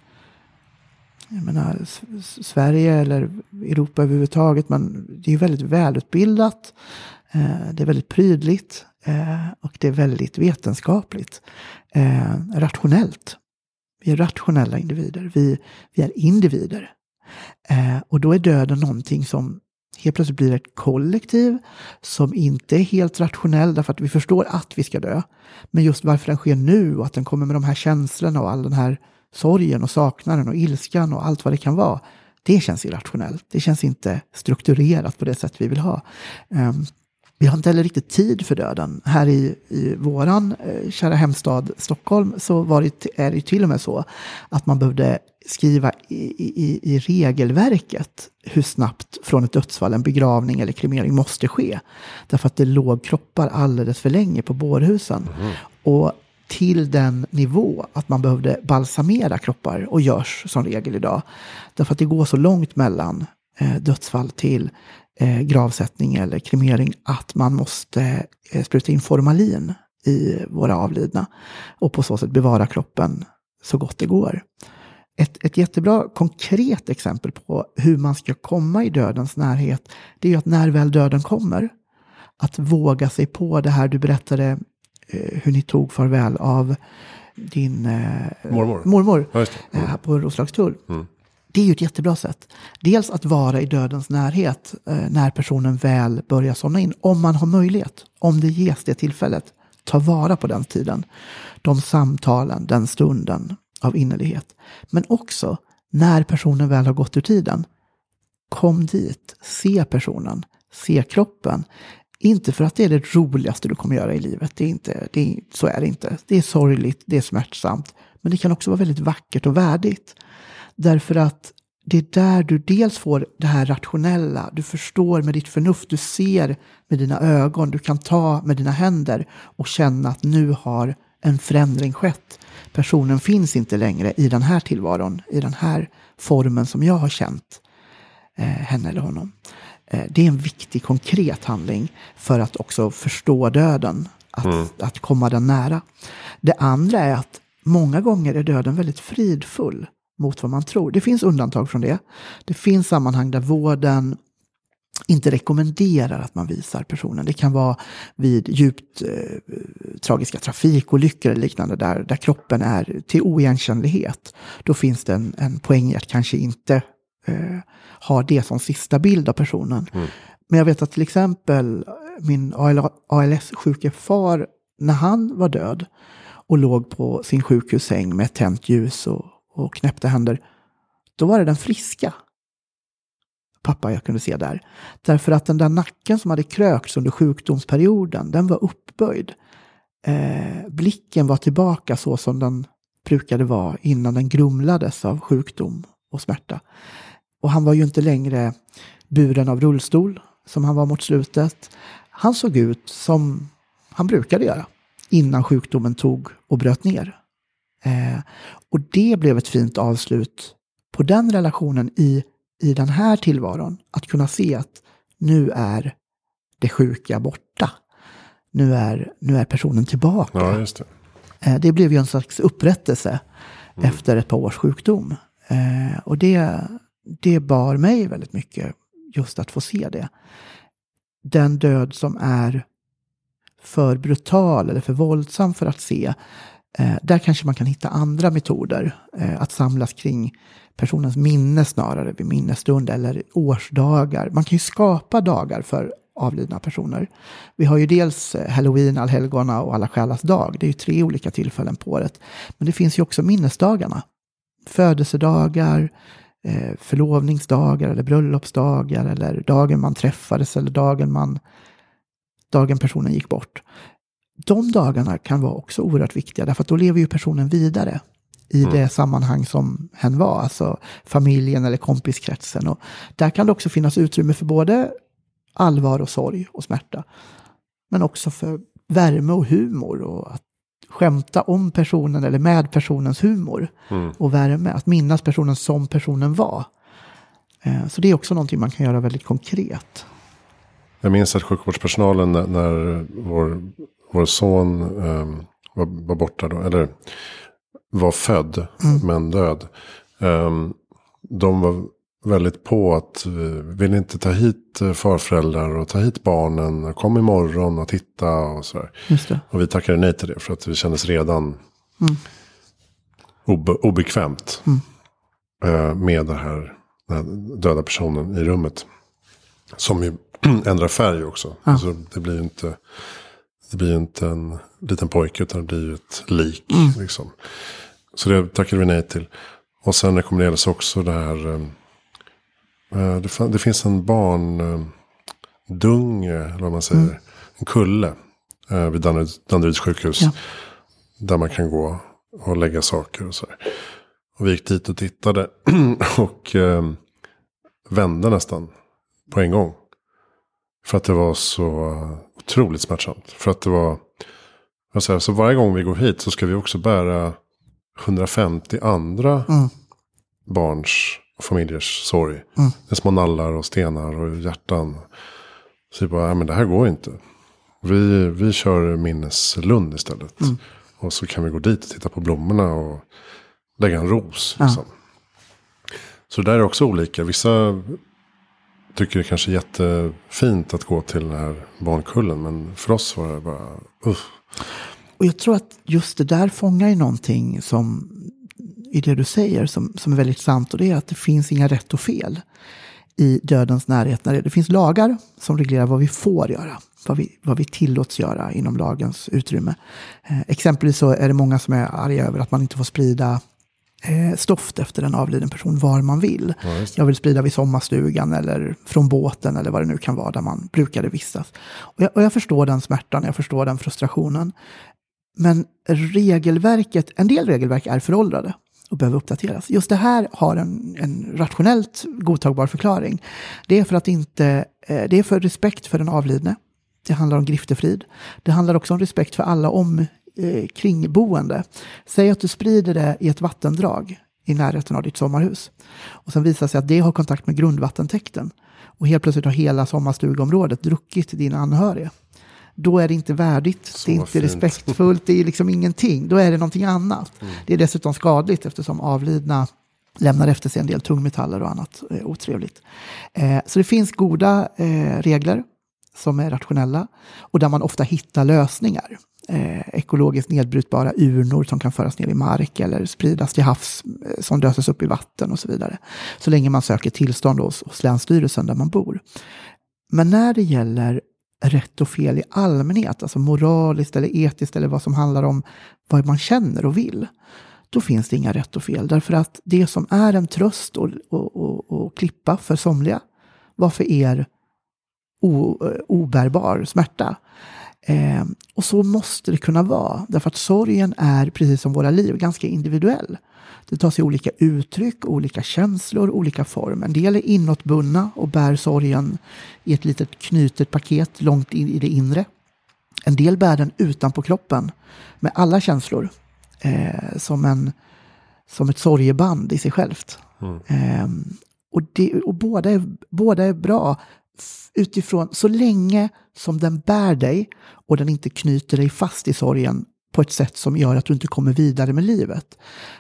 jag menar, Sverige eller Europa överhuvudtaget, men det är väldigt välutbildat. Eh, det är väldigt prydligt eh, och det är väldigt vetenskapligt. Eh, rationellt. Vi är rationella individer. Vi, vi är individer. Och då är döden någonting som helt plötsligt blir ett kollektiv som inte är helt rationell därför att vi förstår att vi ska dö. Men just varför den sker nu och att den kommer med de här känslorna och all den här sorgen och saknaden och ilskan och allt vad det kan vara. Det känns irrationellt. Det känns inte strukturerat på det sätt vi vill ha. Ehm, vi har inte heller riktigt tid för döden. Här i, i våran eh, kära hemstad Stockholm så var det, är det till och med så att man behövde skriva i, i, i regelverket hur snabbt från ett dödsfall en begravning eller kremering måste ske. Därför att det låg kroppar alldeles för länge på bårhusen. Mm. Och till den nivå att man behövde balsamera kroppar och görs som regel idag. Därför att det går så långt mellan eh, dödsfall till eh, gravsättning eller kremering att man måste eh, spruta in formalin i våra avlidna och på så sätt bevara kroppen så gott det går. Ett, ett jättebra konkret exempel på hur man ska komma i dödens närhet, det är att när väl döden kommer, att våga sig på det här du berättade eh, hur ni tog farväl av din eh, mormor, mormor ja, mm. eh, på Roslagstull. Mm. Det är ju ett jättebra sätt. Dels att vara i dödens närhet eh, när personen väl börjar somna in. Om man har möjlighet, om det ges det tillfället. Ta vara på den tiden. De samtalen, den stunden av innerlighet. Men också när personen väl har gått ur tiden. Kom dit, se personen, se kroppen. Inte för att det är det roligaste du kommer göra i livet. Det är inte, det är, så är det inte. Det är sorgligt, det är smärtsamt. Men det kan också vara väldigt vackert och värdigt. Därför att det är där du dels får det här rationella, du förstår med ditt förnuft, du ser med dina ögon, du kan ta med dina händer och känna att nu har en förändring skett. Personen finns inte längre i den här tillvaron, i den här formen som jag har känt eh, henne eller honom. Eh, det är en viktig konkret handling för att också förstå döden, att, mm. att komma den nära. Det andra är att många gånger är döden väldigt fridfull mot vad man tror. Det finns undantag från det. Det finns sammanhang där vården inte rekommenderar att man visar personen. Det kan vara vid djupt eh, tragiska trafikolyckor eller liknande där, där kroppen är till oigenkännlighet. Då finns det en, en poäng i att kanske inte eh, ha det som sista bild av personen. Mm. Men jag vet att till exempel min ALS-sjuke far, när han var död och låg på sin sjukhussäng med tänt ljus och, och knäppte händer, då var det den friska pappa jag kunde se där. Därför att den där nacken som hade krökts under sjukdomsperioden, den var uppböjd. Eh, blicken var tillbaka så som den brukade vara innan den grumlades av sjukdom och smärta. Och han var ju inte längre buren av rullstol som han var mot slutet. Han såg ut som han brukade göra innan sjukdomen tog och bröt ner. Eh, och det blev ett fint avslut på den relationen i, i den här tillvaron. Att kunna se att nu är det sjuka borta. Nu är, nu är personen tillbaka. Ja, det. Eh, det blev ju en slags upprättelse mm. efter ett par års sjukdom. Eh, och det, det bar mig väldigt mycket just att få se det. Den död som är för brutal eller för våldsam för att se Eh, där kanske man kan hitta andra metoder eh, att samlas kring personens minne snarare vid minnesstund eller årsdagar. Man kan ju skapa dagar för avlidna personer. Vi har ju dels eh, halloween, allhelgona och alla själas dag. Det är ju tre olika tillfällen på året. Men det finns ju också minnesdagarna. Födelsedagar, eh, förlovningsdagar eller bröllopsdagar eller dagen man träffades eller dagen man dagen personen gick bort de dagarna kan vara också oerhört viktiga, därför att då lever ju personen vidare i mm. det sammanhang som hen var, alltså familjen eller kompiskretsen. Och där kan det också finnas utrymme för både allvar och sorg och smärta. Men också för värme och humor och att skämta om personen eller med personens humor mm. och värme. Att minnas personen som personen var. Eh, så det är också någonting man kan göra väldigt konkret. Jag minns att sjukvårdspersonalen när, när vår vår son um, var, var, borta då, eller var född mm. men död. Um, de var väldigt på att uh, vill inte ta hit uh, farföräldrar och ta hit barnen. Kom imorgon och titta och sådär. Och vi tackade nej till det för att det kändes redan mm. obe, obekvämt. Mm. Uh, med det här, den här döda personen i rummet. Som ju *clears throat* ändrar färg också. Ja. Alltså, det blir inte det blir ju inte en liten pojke utan det blir ju ett lik. Mm. Liksom. Så det tackade vi nej till. Och sen rekommenderades också det här. Äh, det, det, finns en barndunge, äh, eller vad man säger. Mm. en kulle eh, vid Danderyd, Danderyds sjukhus. Ja. Där man kan gå och lägga saker och så här. Och vi gick dit och tittade. *clears throat* och eh, vände nästan på en gång. För att det var så eh, otroligt smärtsamt. För att det var... Jag säger, så varje gång vi går hit så ska vi också bära 150 andra Mm. barns och familjers sorg. Mm. Med små nallar och stenar och hjärtan. Så vi bara, nej men det här går inte. Vi, vi kör minneslund istället. Mm. Och så kan vi gå dit och titta på blommorna och lägga en ros. Ja. Liksom. Så det där är också olika. Vissa tycker det kanske är jättefint att gå till den här barnkullen. Men för oss var det bara, uh. Och jag tror att just det där fångar ju någonting som i det du säger som, som är väldigt sant. Och det är att det finns inga rätt och fel i dödens närhet. När det, det finns lagar som reglerar vad vi får göra. Vad vi, vad vi tillåts göra inom lagens utrymme. Eh, exempelvis så är det många som är arga över att man inte får sprida stoft efter en avliden person var man vill. Ja. Jag vill sprida vid sommarstugan eller från båten eller vad det nu kan vara där man brukade vistas. Och jag, och jag förstår den smärtan, jag förstår den frustrationen. Men regelverket, en del regelverk är föråldrade och behöver uppdateras. Just det här har en, en rationellt godtagbar förklaring. Det är för att inte, eh, det är för respekt för den avlidne. Det handlar om griftefrid. Det handlar också om respekt för alla om eh, kringboende. Säg att du sprider det i ett vattendrag i närheten av ditt sommarhus. Och sen visar sig att det har kontakt med grundvattentäkten. Och helt plötsligt har hela sommarstugområdet druckit din anhöriga. Då är det inte värdigt, det är inte fint. respektfullt, det är liksom ingenting. Då är det någonting annat. Det är dessutom skadligt eftersom avlidna lämnar efter sig en del tungmetaller och annat eh, otrevligt. Eh, så det finns goda eh, regler som är rationella och där man ofta hittar lösningar. Eh, ekologiskt nedbrytbara urnor som kan föras ner i mark eller spridas till havs eh, som löses upp i vatten och så vidare. Så länge man söker tillstånd hos, hos Länsstyrelsen där man bor. Men när det gäller rätt och fel i allmänhet, alltså moraliskt eller etiskt eller vad som handlar om vad man känner och vill, då finns det inga rätt och fel. Därför att det som är en tröst och, och, och, och klippa för somliga var för er o, eh, obärbar smärta. Eh, och så måste det kunna vara, därför att sorgen är, precis som våra liv, ganska individuell. Det tar sig olika uttryck, olika känslor, olika form. En del är inåtbundna och bär sorgen i ett litet knutet paket långt in i det inre. En del bär den utanpå kroppen med alla känslor. Eh, som, en, som ett sorgeband i sig självt. Eh, och det, och båda, är, båda är bra utifrån, så länge som den bär dig och den inte knyter dig fast i sorgen på ett sätt som gör att du inte kommer vidare med livet.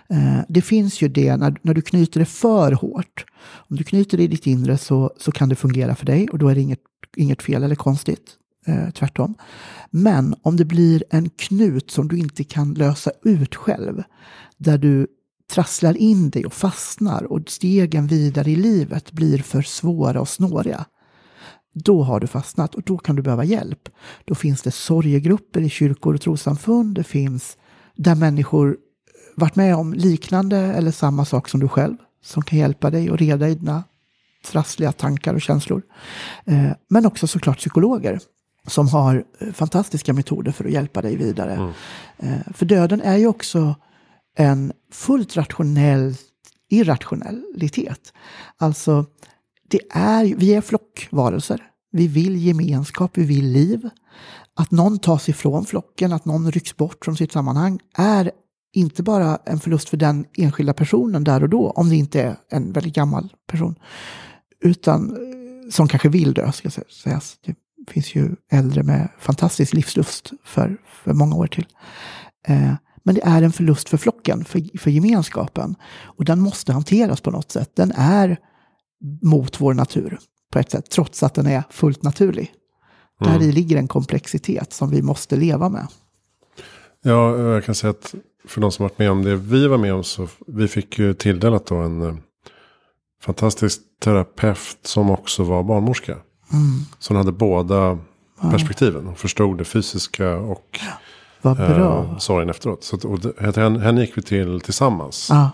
Eh, det finns ju det när, när du knyter det för hårt. Om du knyter det i ditt inre så, så kan det fungera för dig och då är det inget, inget fel eller konstigt. Eh, tvärtom. Men om det blir en knut som du inte kan lösa ut själv, där du trasslar in dig och fastnar och stegen vidare i livet blir för svåra och snåriga, då har du fastnat och då kan du behöva hjälp. Då finns det sorgegrupper i kyrkor och trossamfund. Det finns där människor varit med om liknande eller samma sak som du själv som kan hjälpa dig att reda i dina trassliga tankar och känslor. Eh, Men också såklart psykologer som har eh, fantastiska metoder för att hjälpa dig vidare. Eh, För döden är ju också en fullt rationell irrationalitet. Alltså, det är, vi är flockvarelser. Vi vill gemenskap, vi vill liv. Att någon tas ifrån flocken, att någon rycks bort från sitt sammanhang är inte bara en förlust för den enskilda personen där och då, om det inte är en väldigt gammal person, utan eh, som kanske vill dö, ska sägas. Det finns ju äldre med fantastisk livslust för, för många år till. Eh, men det är en förlust för flocken, för, för gemenskapen. Och den måste hanteras på något sätt. Den är mot vår natur på ett sätt, trots att den är fullt naturlig. Där i ligger en komplexitet som vi måste leva med. Ja, jag kan säga att för de som varit med om det vi var med om så vi fick ju tilldelat då en eh, fantastisk terapeut som också var barnmorska. Så hon hade båda perspektiven. Hon förstod det fysiska och Vad bra. eh, sorgen efteråt. Så och henne, henne gick vi till tillsammans. Ja,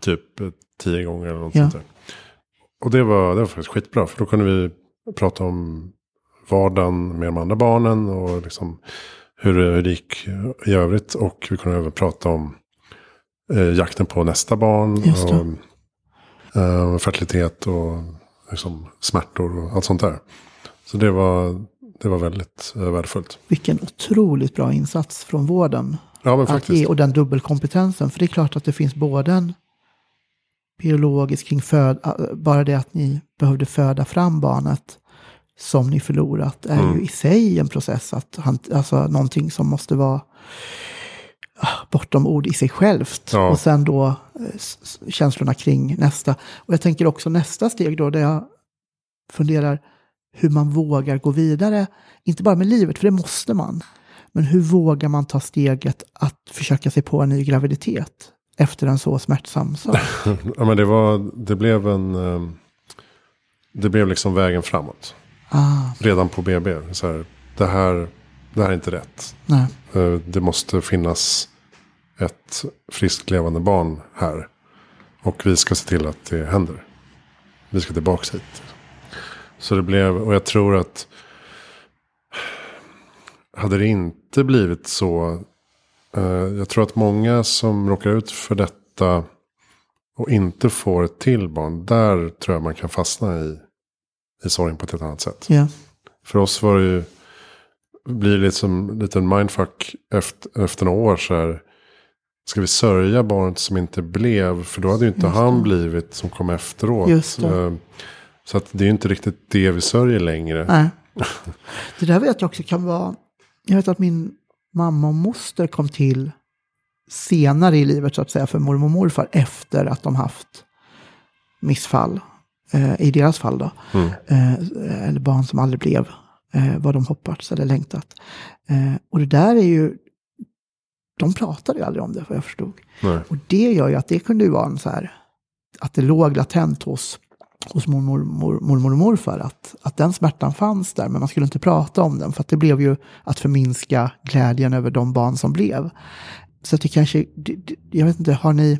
Typ eh, tio gånger eller något Ja. sånt där. Och det var, det var faktiskt skitbra. För då kunde vi prata om vardagen med de andra barnen och liksom hur, hur det gick i övrigt. Och vi kunde även prata om eh, jakten på nästa barn. Och, eh, fertilitet och liksom, smärtor och allt sånt där. Så det var, det var väldigt eh, värdefullt. Vilken otroligt bra insats från vården. Ja, men Att ge, faktiskt. och den dubbelkompetensen. För det är klart att det finns både en biologisk kring föd, äh, bara det att ni behövde föda fram barnet som ni förlorat är Mm. ju i sig en process. Att, han- alltså någonting som måste vara ah, bortom ord i sig självt. Ja. Och sen då känslorna kring nästa. Och jag tänker också nästa steg då, där jag funderar hur man vågar gå vidare. Inte bara med livet, för det måste man. Men hur vågar man ta steget att försöka sig på en ny graviditet efter en så smärtsam sak? *laughs* Ja, men det, var, det blev en... eh, Det blev liksom vägen framåt. Ah, Redan på BB. Så här, det, här, det här är inte rätt. nej. Eh, Det måste finnas ett friskt levande barn här. Och vi ska se till att det händer. Vi ska tillbaka hit. Så det blev, och jag tror att hade det inte blivit så. Eh, jag tror att många som råkar ut för detta och inte får ett till barn. Där tror jag man kan fastna i, i sorgen på ett helt annat sätt. Ja, För oss var det ju, blir det som en liten mindfuck efter, efter några år så här. Ska vi sörja barnet som inte blev? För då hade ju inte han blivit som kom efteråt. Eh, Så att det är ju inte riktigt det vi sörjer längre. nej. *laughs* Det där vet jag också kan vara... Jag vet att min mamma och moster kom till senare i livet så att säga för mormor och morfar efter att de haft missfall. Eh, I deras fall då. Mm. eh, eller barn som aldrig blev eh, vad de hoppats eller längtat. Eh, och det där är ju, de pratade ju aldrig om det vad jag förstod. Nej. Och det gör ju att det kunde ju vara en så här, att det låg latent hos, hos mormor, mor, mormor och morfar, att, att den smärtan fanns där, men man skulle inte prata om den, för att det blev ju att förminska glädjen över de barn som blev. Så att det kanske, jag vet inte, har ni,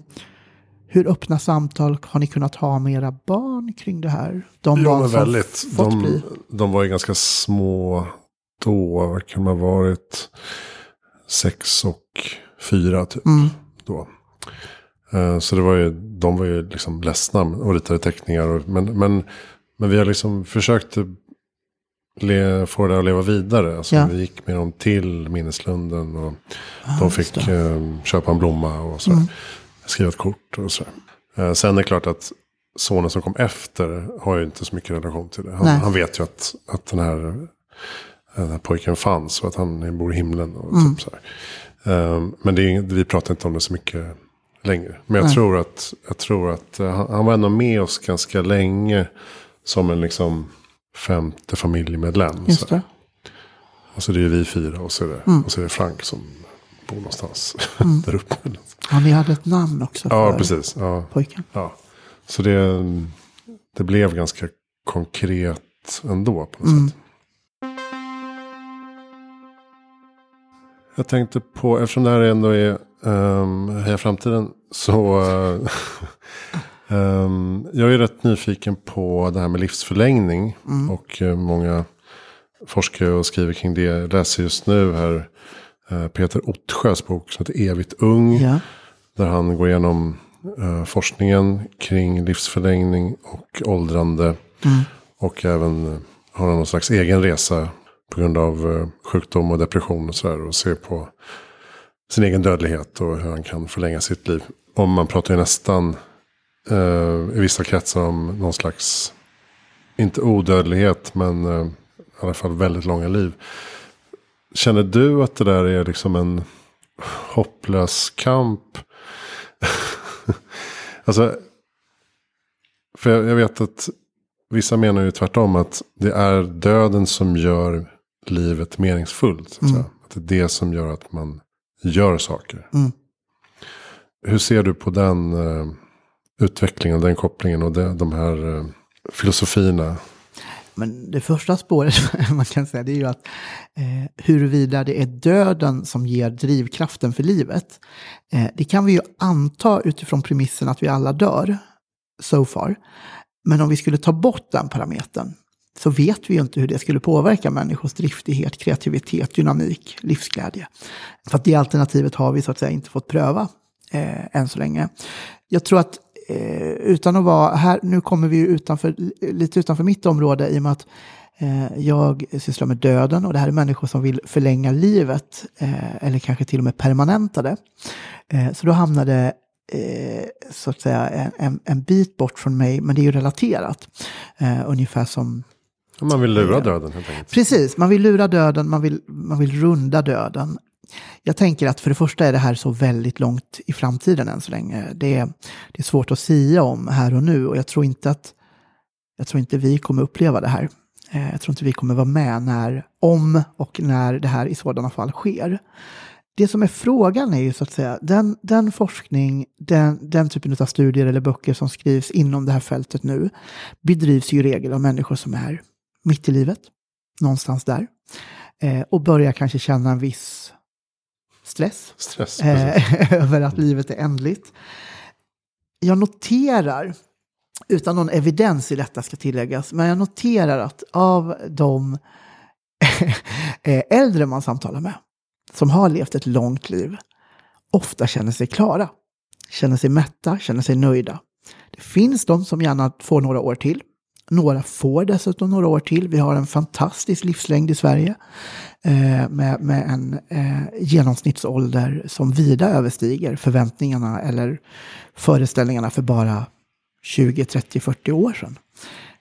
hur öppna samtal har ni kunnat ha med era barn kring det här? De Jo, barn som väldigt. fått De, bli? de var ju ganska små då. Vad kan de ha varit? Sex och fyra typ. Mm. Då. Eh, Så det var ju, de var ju liksom ledsna och ritade teckningar. och- Men, men, men vi har liksom försökt le, få det att leva vidare. Alltså Ja. Vi gick med dem till minneslunden. Och Ah, de fick eh, köpa en blomma och så. Mm. Skriva ett kort och så. Eh, sen är det klart att sonen som kom efter har ju inte så mycket relation till det. Han, han vet ju att, att den, här, den här pojken fanns och att han bor i himlen. Och Mm. typ så här. Eh, men det vi pratar inte om det så mycket längre. Men jag Nej. tror att, jag tror att eh, han, han var ändå med oss ganska länge. Som en liksom femte familjemedlem. Just så. det. Och så det är vi fyra och så är det, Mm. och så är det Frank som bor någonstans *laughs* där uppe. Ja, ni hade ett namn också Ja, för precis. Ja, pojken. ja. Så det, det blev ganska konkret ändå på något Mm. sätt. Jag tänkte på, eftersom det här ändå är um, Heja Framtiden, så uh, um, *laughs* jag är rätt nyfiken på det här med livsförlängning. Mm. Och eh, många forskar och skriver kring det. Jag läser just nu här eh, Peter Ottsjös bok som heter Evigt ung. Ja. Där han går igenom forskningen kring livsförlängning och åldrande. Mm. Och även har någon slags egen resa på grund av eh, sjukdom och depression och sådär. Och ser på sin egen dödlighet och hur han kan förlänga sitt liv. Och man pratar ju nästan eh, i vissa kretsar om någon slags, inte odödlighet, men eh, i alla fall väldigt långa liv. Känner du att det där är liksom en hopplös kamp? *laughs* alltså, för jag, jag vet att vissa menar ju tvärtom att det är döden som gör livet meningsfullt. Säga. att det är det som gör att man gör saker. Mm. Hur ser du på den eh, utvecklingen, den kopplingen och de, de här eh, filosofierna? Men det första spåret *laughs* man kan säga det är ju att eh, huruvida det är döden som ger drivkraften för livet. Eh, det kan vi ju anta utifrån premissen att vi alla dör, so far. Men om vi skulle ta bort den parametern, så vet vi ju inte hur det skulle påverka människors driftighet, kreativitet, dynamik, livsglädje. För att det alternativet har vi så att säga inte fått pröva eh, än så länge. Jag tror att eh, utan att vara här, nu kommer vi ju utanför, lite utanför mitt område i och med att eh, jag sysslar med döden och det här är människor som vill förlänga livet eh, eller kanske till och med permanenta det. Eh, så då hamnade eh, så att säga en, en, en, bit bort från mig, men det är ju relaterat. Eh, ungefär som man vill lura döden helt enkelt. Precis, man vill lura döden, man vill, man vill runda döden. Jag tänker att för det första är det här så väldigt långt i framtiden än så länge. Det är, det är svårt att sia om här och nu och jag tror inte att jag tror inte vi kommer uppleva det här. Eh, jag tror inte vi kommer vara med när, om och när det här i sådana fall sker. Det som är frågan är ju så att säga, den, den forskning, den, den typen av studier eller böcker som skrivs inom det här fältet nu bedrivs ju i regel av människor som är mitt i livet, någonstans där. Eh, och börjar kanske känna en viss stress, stress eh, *laughs* över att livet är ändligt. Jag noterar, utan någon evidens i detta ska tilläggas, men jag noterar att av de *laughs* eh, äldre man samtalar med, som har levt ett långt liv, ofta känner sig klara, känner sig mätta, känner sig nöjda. Det finns de som gärna får några år till, några får dessutom några år till. Vi har en fantastisk livslängd i Sverige eh, med, med en eh, genomsnittsålder som vida överstiger förväntningarna eller föreställningarna för bara 20, 30, 40 år sedan.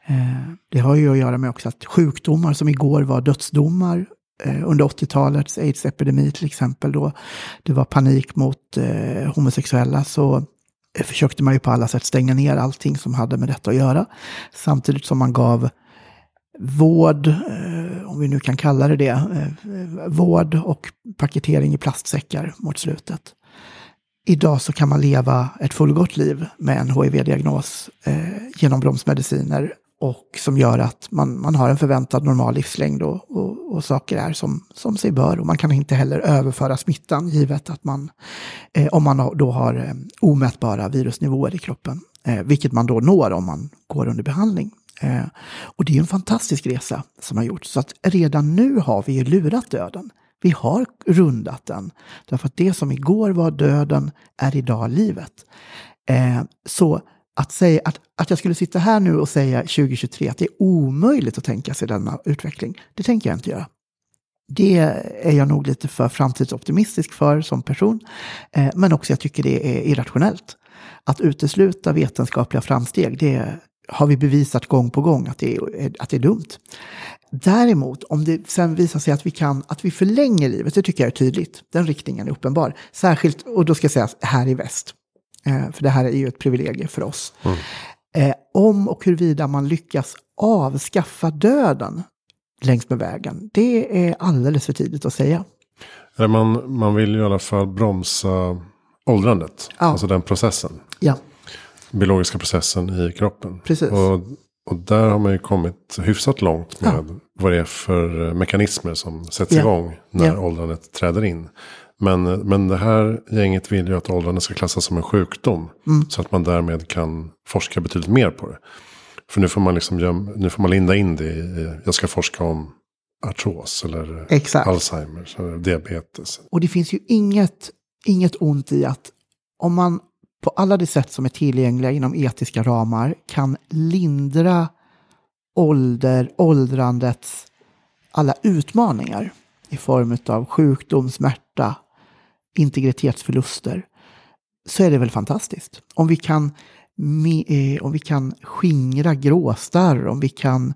Eh, det har ju att göra med också att sjukdomar som igår var dödsdomar eh, under 80-talets aids-epidemi till exempel då det var panik mot eh, homosexuella så Eh, försökte man ju på alla sätt stänga ner allting som hade med detta att göra. Samtidigt som man gav vård, eh, om vi nu kan kalla det det, eh, vård och paketering i plastsäckar mot slutet. Idag så kan man leva ett fullgott liv med en HIV-diagnos genom bromsmediciner och som gör att man, man har en förväntad normal livslängd och, och, och, saker är som, som sig bör. Och man kan inte heller överföra smittan givet att man, eh, om man då har eh, omätbara virusnivåer i kroppen, eh, vilket man då når om man går under behandling. Eh, och det är en fantastisk resa som har gjorts. Så att redan nu har vi ju lurat döden. Vi har rundat den. Därför att det som igår var döden är idag livet. Eh, så att, säga, att, att jag skulle sitta här nu och säga 2023 att det är omöjligt att tänka sig denna utveckling, det tänker jag inte göra. Det är jag nog lite för framtidsoptimistisk för som person. Eh, men också jag tycker det är irrationellt. Att utesluta vetenskapliga framsteg, det har vi bevisat gång på gång att det är, att det är dumt. Däremot, om det sen visar sig att vi kan, att vi förlänger livet, det tycker jag är tydligt. Den riktningen är uppenbar. Särskilt, och då ska jag säga här i väst. Eh, för det här är ju ett privilegium för oss. Mm. Eh, om och huruvida man lyckas avskaffa döden längs med vägen, det är alldeles för tidigt att säga. Man, man vill ju i alla fall bromsa åldrandet, ja. alltså den processen. Ja. Biologiska processen i kroppen. Precis. Och, och där har man ju kommit hyfsat långt med ja. vad det är för mekanismer som sätts ja. igång när ja. åldrandet träder in. Men, men det här gänget vill ju att åldrandet ska klassas som en sjukdom. Mm. Så att man därmed kan forska betydligt mer på det. För nu får man, liksom, nu får man linda in det i, jag ska forska om artros eller Exakt. Alzheimers eller diabetes. Och det finns ju inget, inget ont i att om man på alla de sätt som är tillgängliga inom etiska ramar kan lindra ålder, åldrandets alla utmaningar i form av sjukdom, smärta, integritetsförluster så är det väl fantastiskt. Om vi kan, eh, om vi kan skingra gråstarr, om vi kan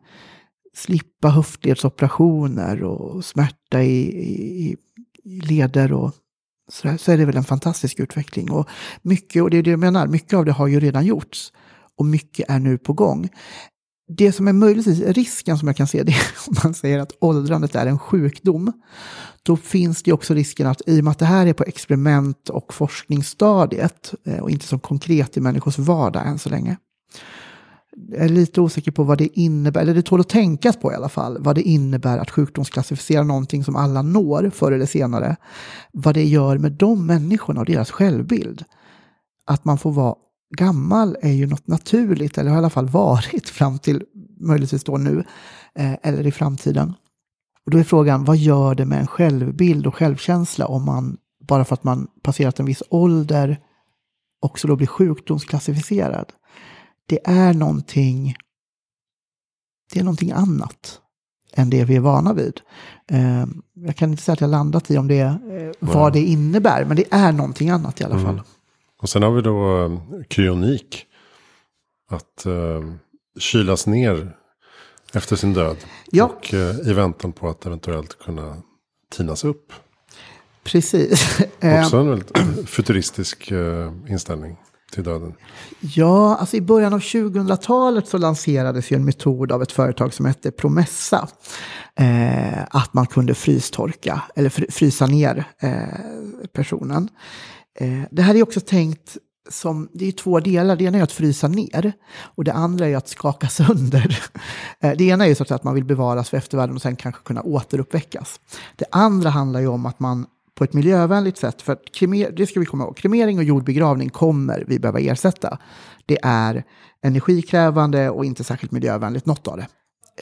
slippa höftledsoperationer och smärta i, i, i leder och så, så är det väl en fantastisk utveckling. Och mycket, och det är det jag menar, mycket av det har ju redan gjorts och mycket är nu på gång det som är möjligtvis risken som jag kan se, det är *laughs* om man säger att åldrandet är en sjukdom. Då finns det också risken att i och med att det här är på experiment och forskningsstadiet eh, och inte så konkret i människors vardag än så länge. Jag är lite osäker på vad det innebär, eller det tål att tänkas på i alla fall, vad det innebär att sjukdomsklassificera någonting som alla når förr eller senare. Vad det gör med de människorna och deras självbild. Att man får vara gammal är ju något naturligt, eller har i alla fall varit *laughs* fram till möjligtvis då nu, eh, eller i framtiden. Och då är frågan, vad gör det med en självbild och självkänsla om man, bara för att man passerat en viss ålder, också då blir sjukdomsklassificerad? Det är någonting, det är någonting annat än det vi är vana vid. Eh, jag kan inte säga att jag landat i om det, eh, vad det innebär, men det är någonting annat i alla fall. Mm. Och sen har vi då eh, kryonik. Att uh, kylas ner efter sin död. Ja. Och uh, i väntan på att eventuellt kunna tinas upp. Precis. *laughs* Också en väldigt *clears throat* futuristisk uh, inställning till döden. Ja, alltså i början av 2000-talet så lanserades ju en metod av ett företag som hette Promessa. Eh, att man kunde frystorka, eller frysa ner eh, personen. Eh, det här är också tänkt som, det är två delar. Det ena är att frysa ner och det andra är att skaka sönder. *laughs* Eh, det ena är så att man vill bevaras för eftervärlden och sen kanske kunna återuppväckas. Det andra handlar ju om att man på ett miljövänligt sätt, för kremer, det ska vi komma ihåg, kremering och jordbegravning kommer vi behöva ersätta. Det är energikrävande och inte särskilt miljövänligt, något av det.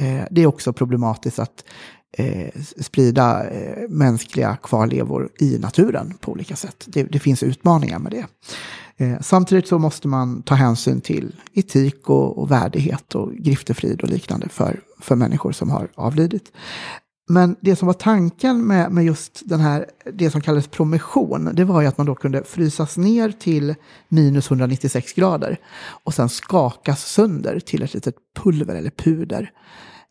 Eh, det är också problematiskt att eh, sprida eh, mänskliga kvarlevor i naturen på olika sätt. Det, det finns utmaningar med det. Eh, samtidigt så måste man ta hänsyn till etik och, och värdighet och griftefrid och liknande för, för människor som har avlidit. Men det som var tanken med, med just den här, det som kallades promission, det var ju att man då kunde frysas ner till minus 196 grader och sen skakas sönder till ett litet pulver eller puder.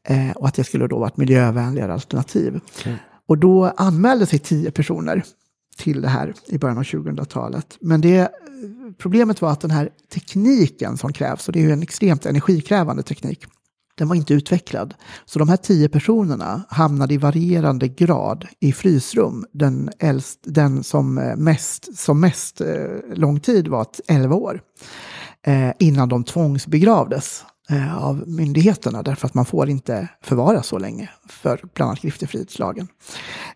Eh, och att det skulle då vara ett miljövänligare alternativ. Okay. Och då anmälde sig tio personer till det här i början av 2000-talet. Men det, problemet var att den här tekniken som krävs, och det är ju en extremt energikrävande teknik, den var inte utvecklad. Så de här tio personerna hamnade i varierande grad i frysrum. Den, äldst, den som mest, som mest eh, lång tid var 11 år. Eh, innan de tvångsbegravdes eh, Eh, av myndigheterna därför att man får inte förvara så länge för bland annat griftefridslagen.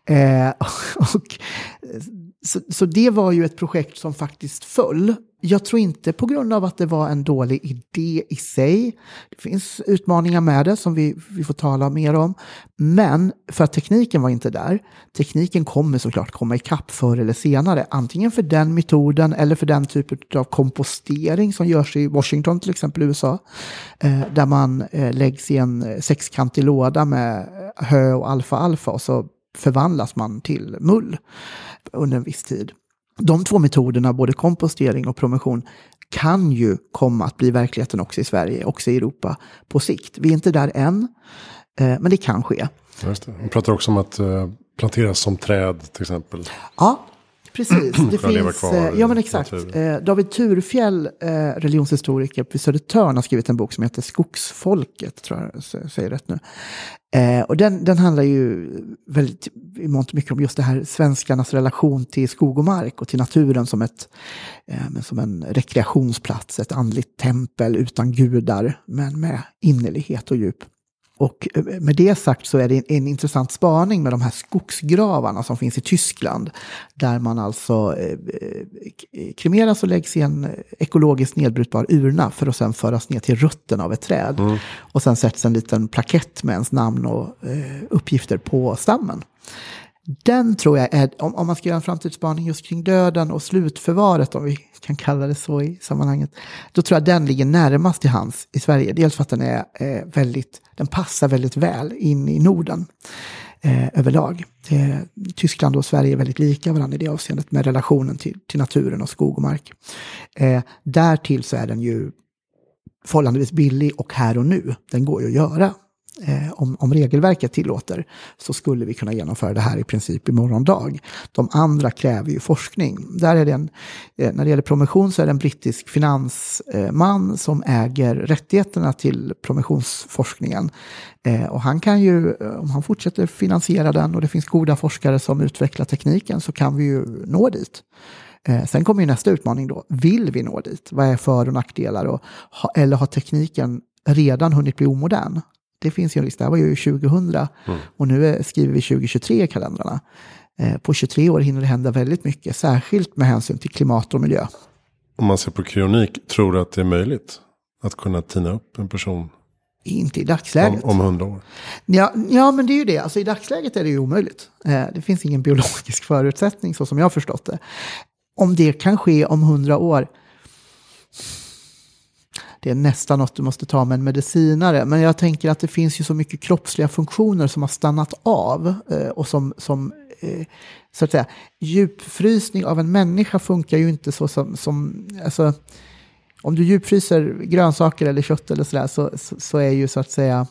Eh, *laughs* och, eh, så, så det var ju ett projekt som faktiskt föll jag tror inte på grund av att det var en dålig idé i sig. Det finns utmaningar med det som vi, vi får tala mer om. Men för att tekniken var inte där. Tekniken kommer såklart komma ikapp förr eller senare. Antingen för den metoden eller för den typen av kompostering som görs i Washington, till exempel USA. Eh, där man eh, läggs i en eh, sexkantig låda med hö och alfa-alfa och så förvandlas man till mull under en viss tid de två metoderna, både kompostering och promotion, kan ju komma att bli verkligheten också i Sverige, också i Europa på sikt. Vi är inte där än, eh, men det kan ske. Just det. Man pratar också om att eh, planteras som träd till exempel. Ja, Precis, *clears throat* det finns, ja men exakt. Eh, David Turfjell, eh, religionshistoriker på Södertörn, har skrivit en bok som heter Skogsfolket, tror jag säger rätt nu. Eh, och den, den handlar ju väldigt i mångt mycket om just det här svenskarnas relation till skog och mark och till naturen som, ett, som en rekreationsplats, ett andligt tempel utan gudar, men med innerlighet och djup. Och eh, med det sagt så är det en intressant spaning med de här skogsgravarna som finns i Tyskland. Där man alltså eh, eh, kremeras och läggs i en ekologiskt nedbrytbar urna för att sen föras ner till rötterna av ett träd. Mm. Och sen sätts en liten plakett med ens namn och uppgifter på stammen. Den tror jag är, om, om man ska göra en framtidsspaning just kring döden och slutförvaret, om vi kan kalla det så i sammanhanget, då tror jag den ligger närmast till hands i Sverige. Dels för att den, är, eh, väldigt, den passar väldigt väl in i Norden eh, överlag. Eh, Tyskland och Sverige är väldigt lika varandra i det avseendet med relationen till, till naturen och skog och mark. Eh, därtill så är den ju förhållandevis billig och här och nu. Den går ju att göra eh, om, om, regelverket tillåter, så skulle vi kunna genomföra det här i princip i dag. De andra kräver ju forskning. Där är det en, eh, när det gäller promotion så är det en brittisk finansman eh, som äger rättigheterna till promotionsforskningen. Eh, och han kan ju, eh, om han fortsätter finansiera den och det finns goda forskare som utvecklar tekniken så kan vi ju nå dit. Eh, sen kommer ju nästa utmaning då. Vill vi nå dit? Vad är för och nackdelar? Och, eller har tekniken redan hunnit bli omodern? Det finns ju en risk. Det här var ju 2000 mm. och nu skriver vi 2023 i kalendrarna. Eh, på 23 år hinner det hända väldigt mycket, särskilt med hänsyn till klimat och miljö. om man ser på kryonik, tror du att det är möjligt att kunna tina upp en person Inte i dagsläget. om, om hundra år? Ja, ja, men det är ju det. Alltså, I dagsläget är det ju omöjligt. Eh, det finns ingen biologisk förutsättning så som jag har förstått det. Om det kan ske om hundra år. Det är nästan något du måste ta med en medicinare. Men jag tänker att det finns ju så mycket kroppsliga funktioner som har stannat av. Eh, och som, som eh, så att säga, djupfrysning av en människa funkar ju inte så som, som alltså, om du djupfryser grönsaker eller kött eller sådär så, så, så är ju så att säga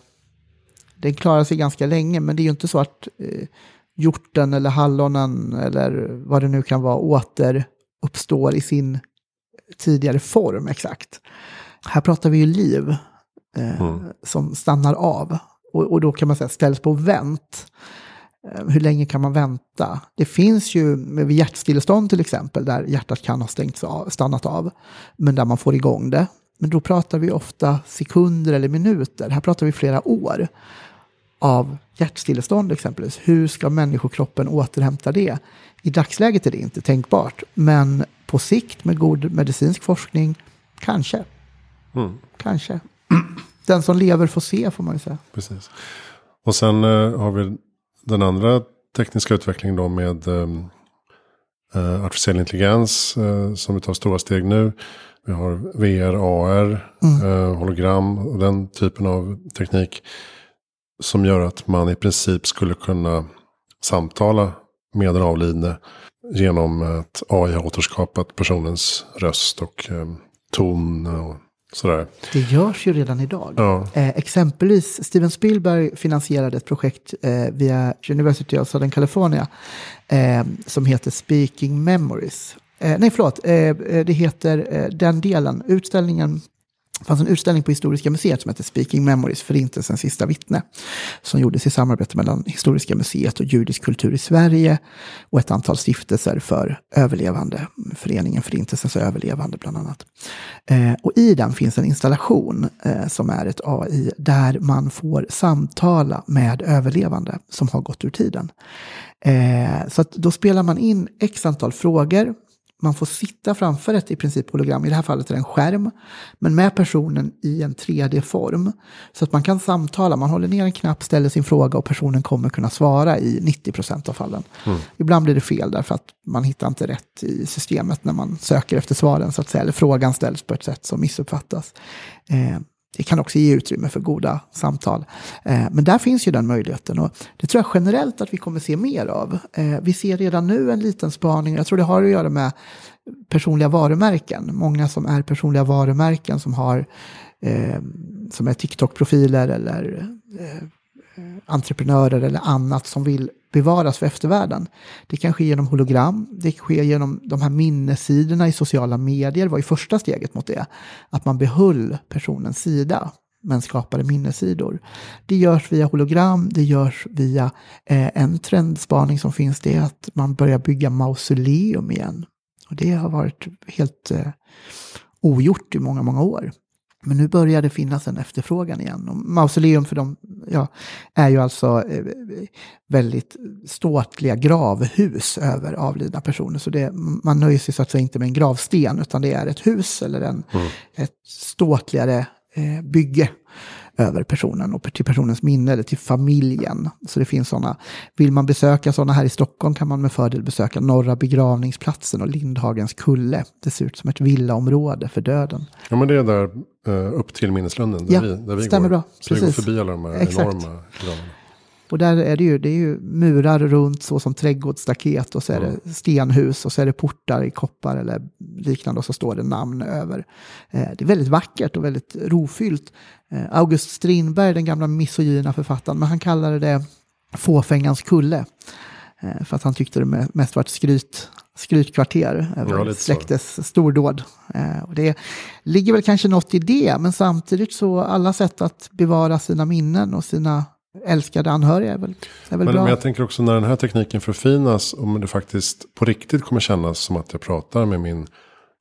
den klarar sig ganska länge, men det är ju inte så att eh, hjorten eller hallonen eller vad det nu kan vara återuppstår i sin tidigare form exakt. Här pratar vi ju liv eh, Mm. som stannar av och, och då kan man säga ställs på vänt. Eh, Hur länge kan man vänta? Det finns ju vid hjärtstillestånd till exempel där hjärtat kan ha stängts av, stannat av men där man får igång det. Men då pratar vi ofta sekunder eller minuter. Här pratar vi flera år av hjärtstillestånd exempelvis. Hur ska människokroppen återhämta det? I dagsläget är det inte tänkbart, men på sikt med god medicinsk forskning, kanske. Mm. Kanske. *clears throat* Den som lever får se, får man ju säga. Precis. Och sen eh, har vi den andra tekniska utvecklingen då med eh, eh, artificiell intelligens eh, som vi tar stora steg nu. Vi har VR, AR, eh, hologram och den typen av teknik. Som gör att man i princip skulle kunna samtala med den avlidne genom att AI har återskapat personens röst och eh, ton och sådär. Det görs ju redan idag. Ja. Eh, exempelvis Steven Spielberg finansierade ett projekt eh, via University of Southern California eh, som heter Speaking Memories. Eh, nej, förlåt, eh, eh, det heter den delen, utställningen det fanns en utställning på Historiska museet som hette Speaking Memories, Förintelsens sista vittne. Som gjordes i samarbete mellan Historiska museet och Judisk kultur i Sverige. Och ett antal stiftelser för överlevande, Föreningen Förintelsens överlevande bland annat. Eh, och i den finns en installation eh, som är ett AI där man får samtala med överlevande som har gått ur tiden. Eh, så att då spelar man in x antal frågor man får sitta framför ett i princip hologram, i det här fallet är det en skärm, men med personen i en 3D-form. Så att man kan samtala, man håller ner en knapp, ställer sin fråga och personen kommer kunna svara i 90% av fallen. Ibland blir det fel därför att man hittar inte rätt i systemet när man söker efter svaren, så att säga, eller frågan ställs på ett sätt som missuppfattas. Eh, det kan också ge utrymme för goda samtal. Eh, men där finns ju den möjligheten och det tror jag generellt att vi kommer se mer av. Eh, vi ser redan nu en liten spaning, jag tror det har att göra med personliga varumärken. Många som är personliga varumärken som har eh, som är TikTok-profiler eller eh, eh entreprenörer eller annat som vill bevaras för eftervärlden. Det kan ske genom hologram, det kan ske genom de här minnessidorna i sociala medier var ju första steget mot det. Att man behöll personens sida men skapade minnessidor. Det görs via hologram, det görs via eh, en trendspaning som finns, det är att man börjar bygga mausoleum igen. Och det har varit helt eh, ogjort i många, många år. Men nu börjar det finnas en efterfrågan igen. Och mausoleum för dem ja, är ju alltså eh, väldigt ståtliga gravhus över avlidna personer. Så det, man nöjer sig så att säga inte med en gravsten utan det är ett hus eller en, ett ståtligare eh, bygge över personen och till personens minne eller till familjen. Så det finns sådana. Vill man besöka sådana här i Stockholm kan man med fördel besöka Norra begravningsplatsen och Lindhagens kulle. Det ser ut som ett villaområde för döden. Ja men det är där eh, upp till minneslunden. Där Ja, vi, där vi stämmer går. bra. Så vi går Precis. förbi alla de här Exakt. enorma gravarna. Och där är det ju, det är ju murar runt så som trädgårdsstaket och så är det stenhus och så är det portar i koppar eller liknande och så står det namn över. Eh, det är väldigt vackert och väldigt rofyllt. Eh, August Strindberg, den gamla misogyna författaren, men han kallade det fåfängans kulle. Eh, för att han tyckte det me- mest var ett skryt, skrytkvarter Ja, över så. släktes stordåd. Eh, och det ligger väl kanske något i det, men samtidigt så alla sätt att bevara sina minnen och sina älskade anhöriga är väl, är väl Men, bra. men jag tänker också när den här tekniken förfinas. Om det faktiskt på riktigt kommer kännas som att jag pratar med min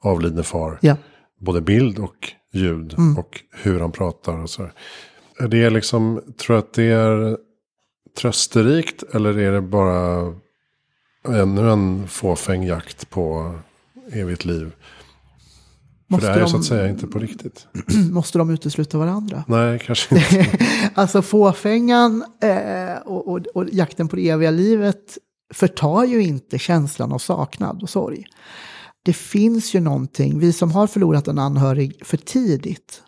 avlidne far. Ja. Både bild och ljud. Mm. Och hur han pratar och så. Är det liksom, tror att det är trösterikt. Eller är det bara ännu en fåfäng jakt på evigt liv? För det är de, så att säga inte på riktigt. *clears throat* måste de utesluta varandra? Nej, kanske inte. *laughs* alltså fåfängan eh, och, och, och, jakten på det eviga livet förtar ju inte känslan av saknad och sorg. Det finns ju någonting, vi som har förlorat en anhörig för tidigt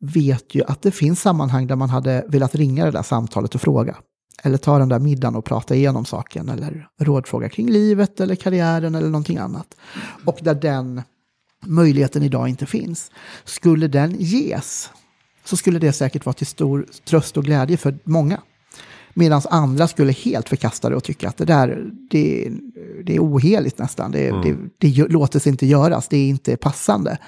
vet ju att det finns sammanhang där man hade velat ringa det där samtalet och fråga. Eller ta den där middagen och prata igenom saken. Eller rådfråga kring livet eller karriären eller någonting annat. Och där den möjligheten idag inte finns. Skulle den ges så skulle det säkert vara till stor tröst och glädje för många. Medan andra skulle helt förkasta det och tycka att det där det, det är oheligt nästan. Det, mm. det, det låter sig inte göras, det är inte passande.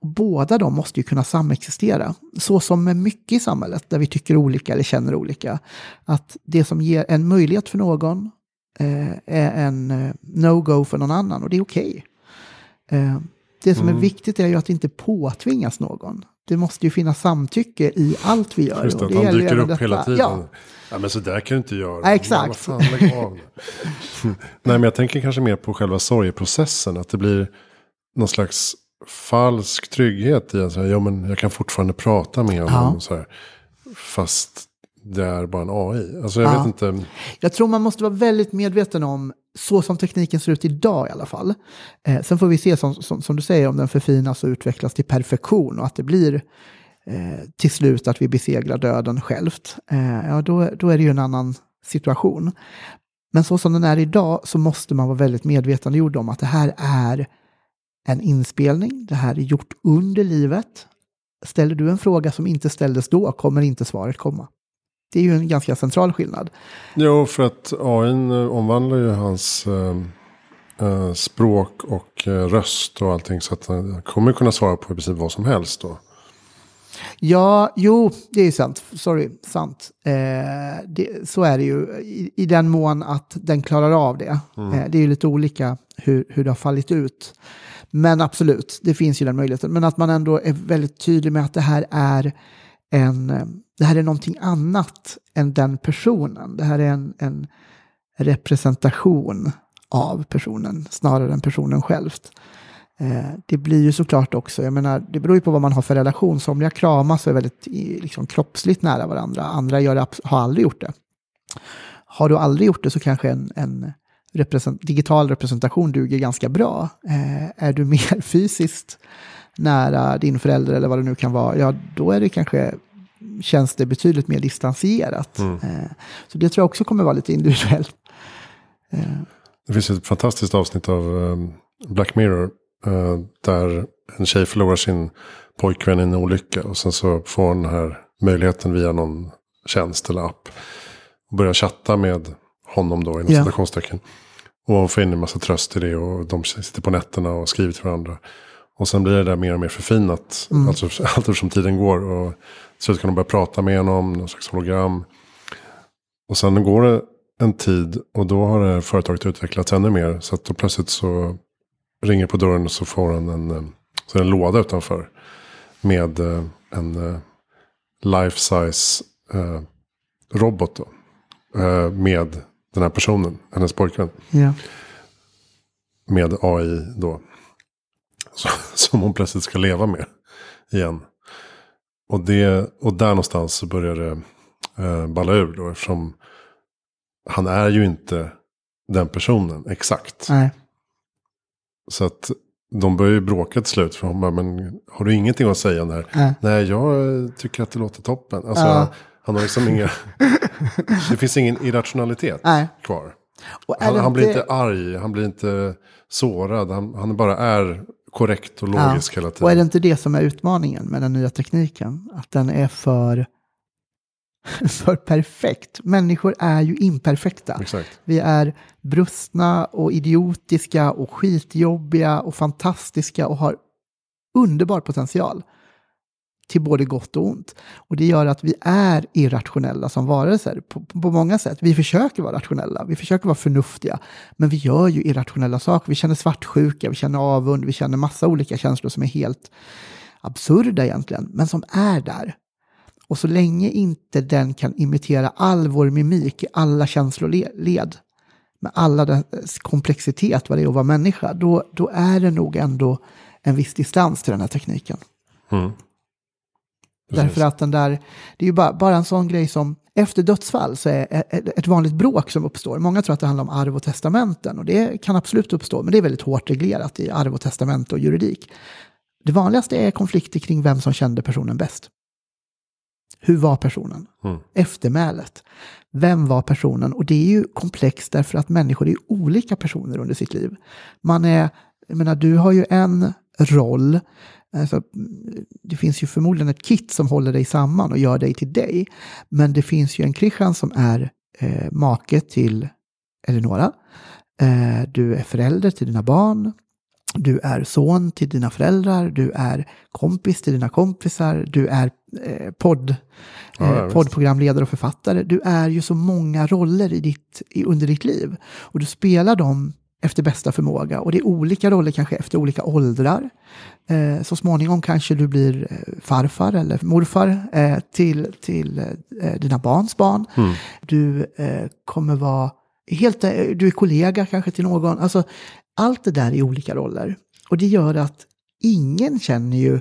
Båda de måste ju kunna samexistera. Så som med mycket i samhället där vi tycker olika eller känner olika. Att det som ger en möjlighet för någon eh, är en eh, no-go för någon annan och det är okej. Okay. Eh, det som mm. är viktigt är ju att det inte påtvingas någon. Det måste ju finna samtycke i allt vi gör. Just det, det han dyker upp detta. hela tiden. Ja. ja. men så där kan du inte göra. Ja, exakt. Fan, *laughs* Nej, men jag tänker kanske mer på själva sorgeprocessen. Att det blir någon slags falsk trygghet i att ja, men jag kan fortfarande prata med honom. Ja. Så här, fast det är bara en AI. Alltså jag ja. vet inte. Jag tror man måste vara väldigt medveten om så som tekniken ser ut idag i alla fall. Eh, sen får vi se som, som, som, du säger om den förfinas och utvecklas till perfektion och att det blir eh, till slut att vi besegrar döden självt. Eh, ja, då, då är det ju en annan situation. Men så som den är idag så måste man vara väldigt medvetandegjord om att det här är en inspelning, det här är gjort under livet. Ställer du en fråga som inte ställdes då kommer inte svaret komma. Det är ju en ganska central skillnad. Jo, för att AI omvandlar ju hans äh, språk och äh, röst och allting. Så att han kommer kunna svara på i princip vad som helst då. Ja, jo, det är sant. Sorry, sant. Eh, det, så är det ju i, i, den mån att den klarar av det. Mm. Eh, det är ju lite olika hur, hur det har fallit ut. Men absolut, det finns ju den möjligheten. Men att man ändå är väldigt tydlig med att det här är en eh, det här är någonting annat än den personen. Det här är en, en representation av personen snarare än personen själv. Eh, det blir ju såklart också, jag menar, det beror ju på vad man har för relation. Somliga kramas och är väldigt liksom, kroppsligt nära varandra, andra gör det, har aldrig gjort det. Har du aldrig gjort det så kanske en, en represent, digital representation duger ganska bra. Eh, är du *laughs* mer fysiskt nära din förälder eller vad det nu kan vara, ja då är det kanske känns det betydligt mer distanserat. Mm. Eh, så det tror jag också kommer vara lite individuellt. Eh. Det finns ett fantastiskt avsnitt av ehm, Black Mirror. Eh, där en tjej förlorar sin pojkvän i en olycka. Och sen så får hon den här möjligheten via någon tjänst eller app. Och börjar chatta med honom då inom ja. citationstecken. Och hon får in en massa tröst i det. Och de sitter på nätterna och skriver till varandra. Och sen blir det där mer och mer förfinat. Mm. Alltså *laughs* allt eftersom tiden går. Och så kan de börja prata med honom, någon slags hologram. Och sen går det en tid och då har det här företaget utvecklats ännu mer. Så att då plötsligt så ringer på dörren och så får han en, eh, så en låda utanför. Med eh, en eh, life size robot då. Med den här personen, hennes pojkvän. Ja. Med AI då. Som hon plötsligt ska leva med igen. Och, det, och där någonstans så börjar det eh, balla ur då. Eftersom han är ju inte den personen exakt. Nej. Så att de börjar ju bråka till slut. För hon bara, men har du ingenting att säga där? Nej, Nej jag tycker att det låter toppen. Alltså, ja. han har liksom inga... *laughs* det finns ingen irrationalitet Nej. kvar. Han, han, blir inte arg, han blir inte sårad. Han, han bara är korrekt och logisk ja. hela tiden. Och är det inte det som är utmaningen med den nya tekniken? Att den är för, *laughs* för perfekt. Människor är ju imperfekta. Exakt. Vi är brustna och idiotiska och skitjobbiga och fantastiska och har underbar potential till både gott och ont. Och det gör att vi är irrationella som varelser på, på, många sätt. Vi försöker vara rationella, vi försöker vara förnuftiga, men vi gör ju irrationella saker. Vi känner svartsjuka, vi känner avund, vi känner massa olika känslor som är helt absurda egentligen, men som är där. Och så länge inte den kan imitera all vår mimik i alla känsloled, med alla dess komplexitet, vad det är att vara människa, då, då är det nog ändå en viss distans till den här tekniken. Mm. Därför att den där, det är ju bara, bara en sån grej som efter dödsfall så är ett vanligt bråk som uppstår. Många tror att det handlar om arv och testamenten och det kan absolut uppstå, men det är väldigt hårt reglerat i arv och testament och juridik. Det vanligaste är konflikter kring vem som kände personen bäst. Hur var personen? Mm. Eftermälet. Vem var personen? Och det är ju komplext därför att människor är olika personer under sitt liv. Man är, jag menar, du har ju en roll. Alltså, det finns ju förmodligen ett kit som håller dig samman och gör dig till dig. Men det finns ju en Christian som är eh, make till Eleonora. Eh, du är förälder till dina barn. Du är son till dina föräldrar, du är kompis till dina kompisar, du är eh, podd, Ja, eh, poddprogramledare och författare. Du är ju så många roller i ditt, i, under ditt liv. Och du spelar dem efter bästa förmåga. Och det är olika roller kanske efter olika åldrar. Eh, så småningom kanske du blir eh, farfar eller morfar eh, till, till eh, dina barns barn. Mm. Du kommer vara helt, du är kollega kanske till någon. Alltså, allt det där är olika roller. Och det gör att ingen känner ju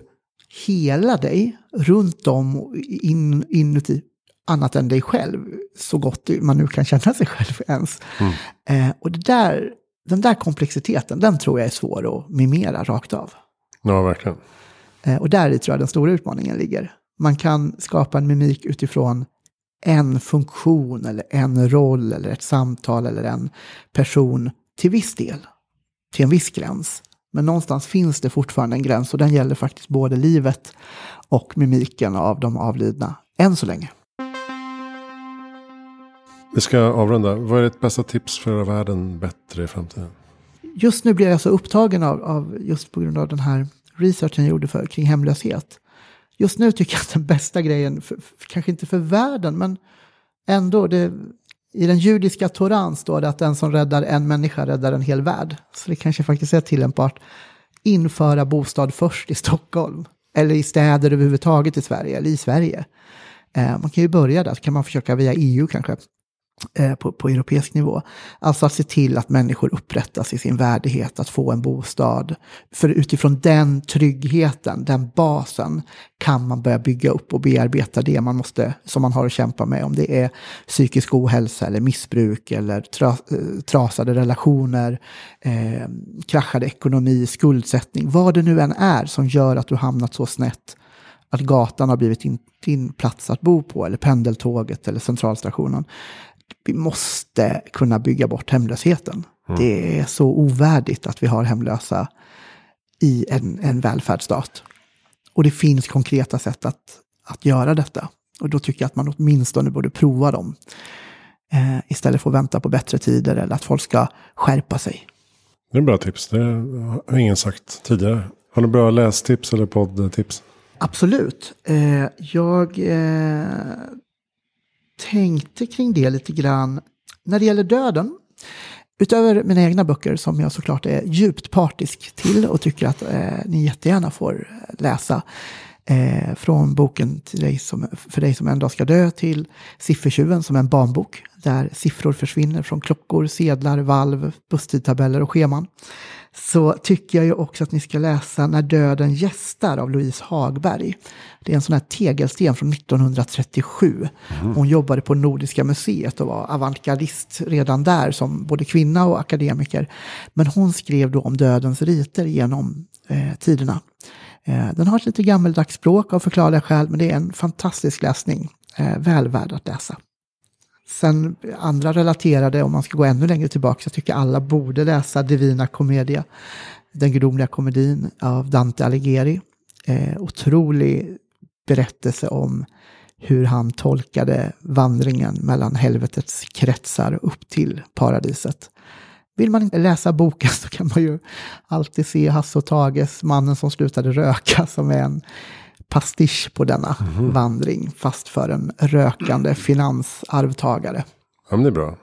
hela dig runt om in, inuti annat än dig själv. Så gott man nu kan känna sig själv ens. Mm. Eh, och det där, den där komplexiteten, den tror jag är svår att mimera rakt av. Ja, verkligen. Eh, och där tror jag den stora utmaningen ligger. Man kan skapa en mimik utifrån en funktion eller en roll eller ett samtal eller en person till viss del till en viss gräns. Men någonstans finns det fortfarande en gräns och den gäller faktiskt både livet och mimiken av de avlidna, än så länge. Vi ska avrunda. Vad är ditt bästa tips för att göra världen bättre i framtiden? Just nu blir jag så upptagen av, av just på grund av den här researchen jag gjorde för, kring hemlöshet. Just nu tycker jag att den bästa grejen, för, för, kanske inte för världen, men ändå, det, i den judiska Toran står det att den som räddar en människa räddar en hel värld. Så det kanske faktiskt är tillämpbart. Införa bostad först i Stockholm. Eller i städer överhuvudtaget i Sverige, eller i Sverige. Eh, man kan ju börja där, så kan man försöka via EU kanske. Eh, på, på europeisk nivå. Alltså att se till att människor upprättas i sin värdighet att få en bostad. För utifrån den tryggheten, den basen, kan man börja bygga upp och bearbeta det man måste, som man har att kämpa med. Om det är psykisk ohälsa eller missbruk eller tra, eh, trasade relationer, eh, kraschad ekonomi, skuldsättning, vad det nu än är som gör att du hamnat så snett att gatan har blivit din, din plats att bo på, eller pendeltåget eller centralstationen vi måste kunna bygga bort hemlösheten. Mm. Det är så ovärdigt att vi har hemlösa i en, en välfärdsstat. Och det finns konkreta sätt att, att göra detta. Och då tycker jag att man åtminstone borde prova dem. Eh, istället för att vänta på bättre tider eller att folk ska skärpa sig. Det är bra tips. Det har ingen sagt tidigare. Har du bra lästips eller poddtips? Absolut. Eh, jag eh, tänkte kring det lite grann. När det gäller döden, utöver mina egna böcker som jag såklart är djupt partisk till och tycker att eh, ni jättegärna får eh, läsa. Eh, från boken till dig som, för dig som en dag ska dö till Siffertjuven som är en barnbok där siffror försvinner från klockor, sedlar, valv, busstidtabeller och scheman så tycker jag ju också att ni ska läsa När döden gästar av Louise Hagberg. Det är en sån här tegelsten från 1937. Mm. Hon jobbade på Nordiska museet och var avantgardist redan där som både kvinna och akademiker. Men hon skrev då om dödens riter genom eh, tiderna. Eh, den har ett lite gammeldags språk av förklarliga skäl, men det är en fantastisk läsning. Eh, väl värd att läsa. Sen andra relaterade, om man ska gå ännu längre tillbaka, jag tycker alla borde läsa Divina Commedia, den gudomliga komedin av Dante Alighieri. Eh, otrolig berättelse om hur han tolkade vandringen mellan helvetets kretsar upp till paradiset. Vill man inte läsa boken så kan man ju alltid se Hasse och Tages Mannen som slutade röka som är en pastisch på denna mm. vandring, fast för en rökande finansarvtagare. Ja, men det är bra.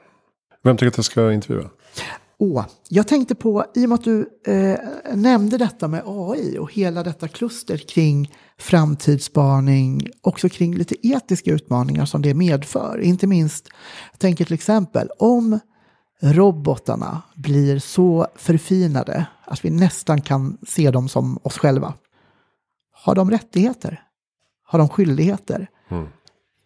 Vem tycker att jag ska intervjua? Åh, jag tänkte på, i och med att du eh, nämnde detta med AI och hela detta kluster kring framtidsspaning, också kring lite etiska utmaningar som det medför. Inte minst, jag tänker till exempel om robotarna blir så förfinade att vi nästan kan se dem som oss själva. Har de rättigheter? Har de skyldigheter? Mm.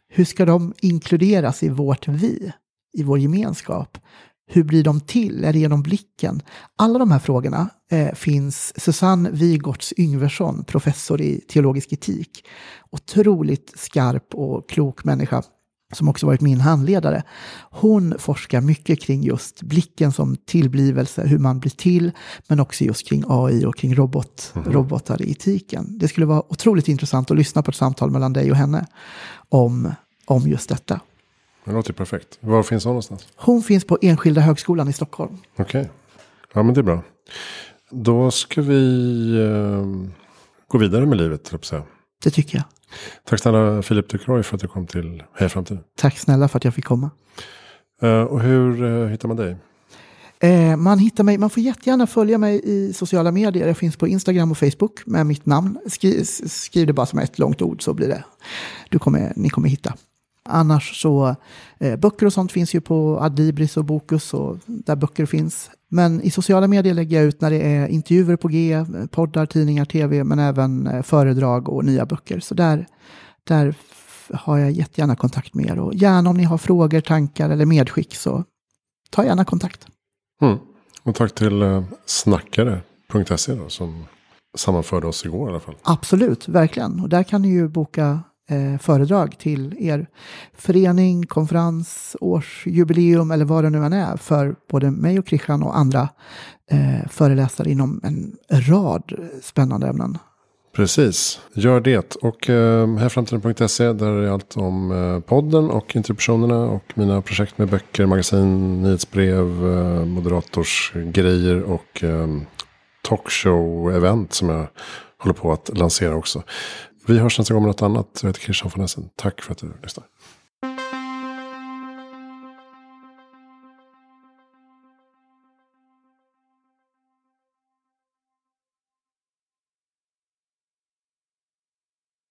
Hur ska de inkluderas i vårt vi? I vår gemenskap? Hur blir de till? Är det genom blicken? Alla de här frågorna eh, finns Susanne Wigorts Yngversson, professor i teologisk etik. Otroligt skarp och klok människa som också varit min handledare. Hon forskar mycket kring just blicken som tillblivelse, hur man blir till, men också just kring AI och kring robot, Mhm. robotar i etiken. Det skulle vara otroligt intressant att lyssna på ett samtal mellan dig och henne om, om just detta. Det låter perfekt. Var finns hon någonstans? Hon finns på Enskilda högskolan i Stockholm. Okej. Ja men det är bra. Då ska vi eh, gå vidare med livet. jag säga. Det tycker jag. Tack snälla Filip Ducroy för att du kom till Heja Framtid. Tack snälla för att jag fick komma. Eh, och hur eh, hittar man dig? Eh, man hittar mig, man får jättegärna följa mig i sociala medier. Jag finns på Instagram och Facebook med mitt namn. Skri, skriv det bara som ett långt ord så blir det. Du kommer, ni kommer hitta. Annars så, eh, böcker och sånt finns ju på Adlibris och Bokus och där böcker finns. Men i sociala medier lägger jag ut när det är intervjuer på G, poddar, tidningar, tv, men även eh, föredrag och nya böcker. Så där, där har jag jättegärna kontakt med er. Och gärna om ni har frågor, tankar eller medskick så ta gärna kontakt. Mm. Och tack till eh, snackare.se då, som sammanförde oss igår i alla fall. Absolut, verkligen. Och där kan ni ju boka eh, föredrag till er förening, konferens, årsjubileum eller vad det nu än är för både mig och Christian och andra eh, föreläsare inom en rad spännande ämnen. Precis, gör det. Och eh, härframtiden.se där är allt om eh, podden och interruptionerna och mina projekt med böcker, magasin, nyhetsbrev, eh, moderatorsgrejer och eh, talkshow-event som jag håller på att lansera också. Vi hörs nästa gång med något annat. Jag heter Christian von Essen. Tack för att du lyssnar.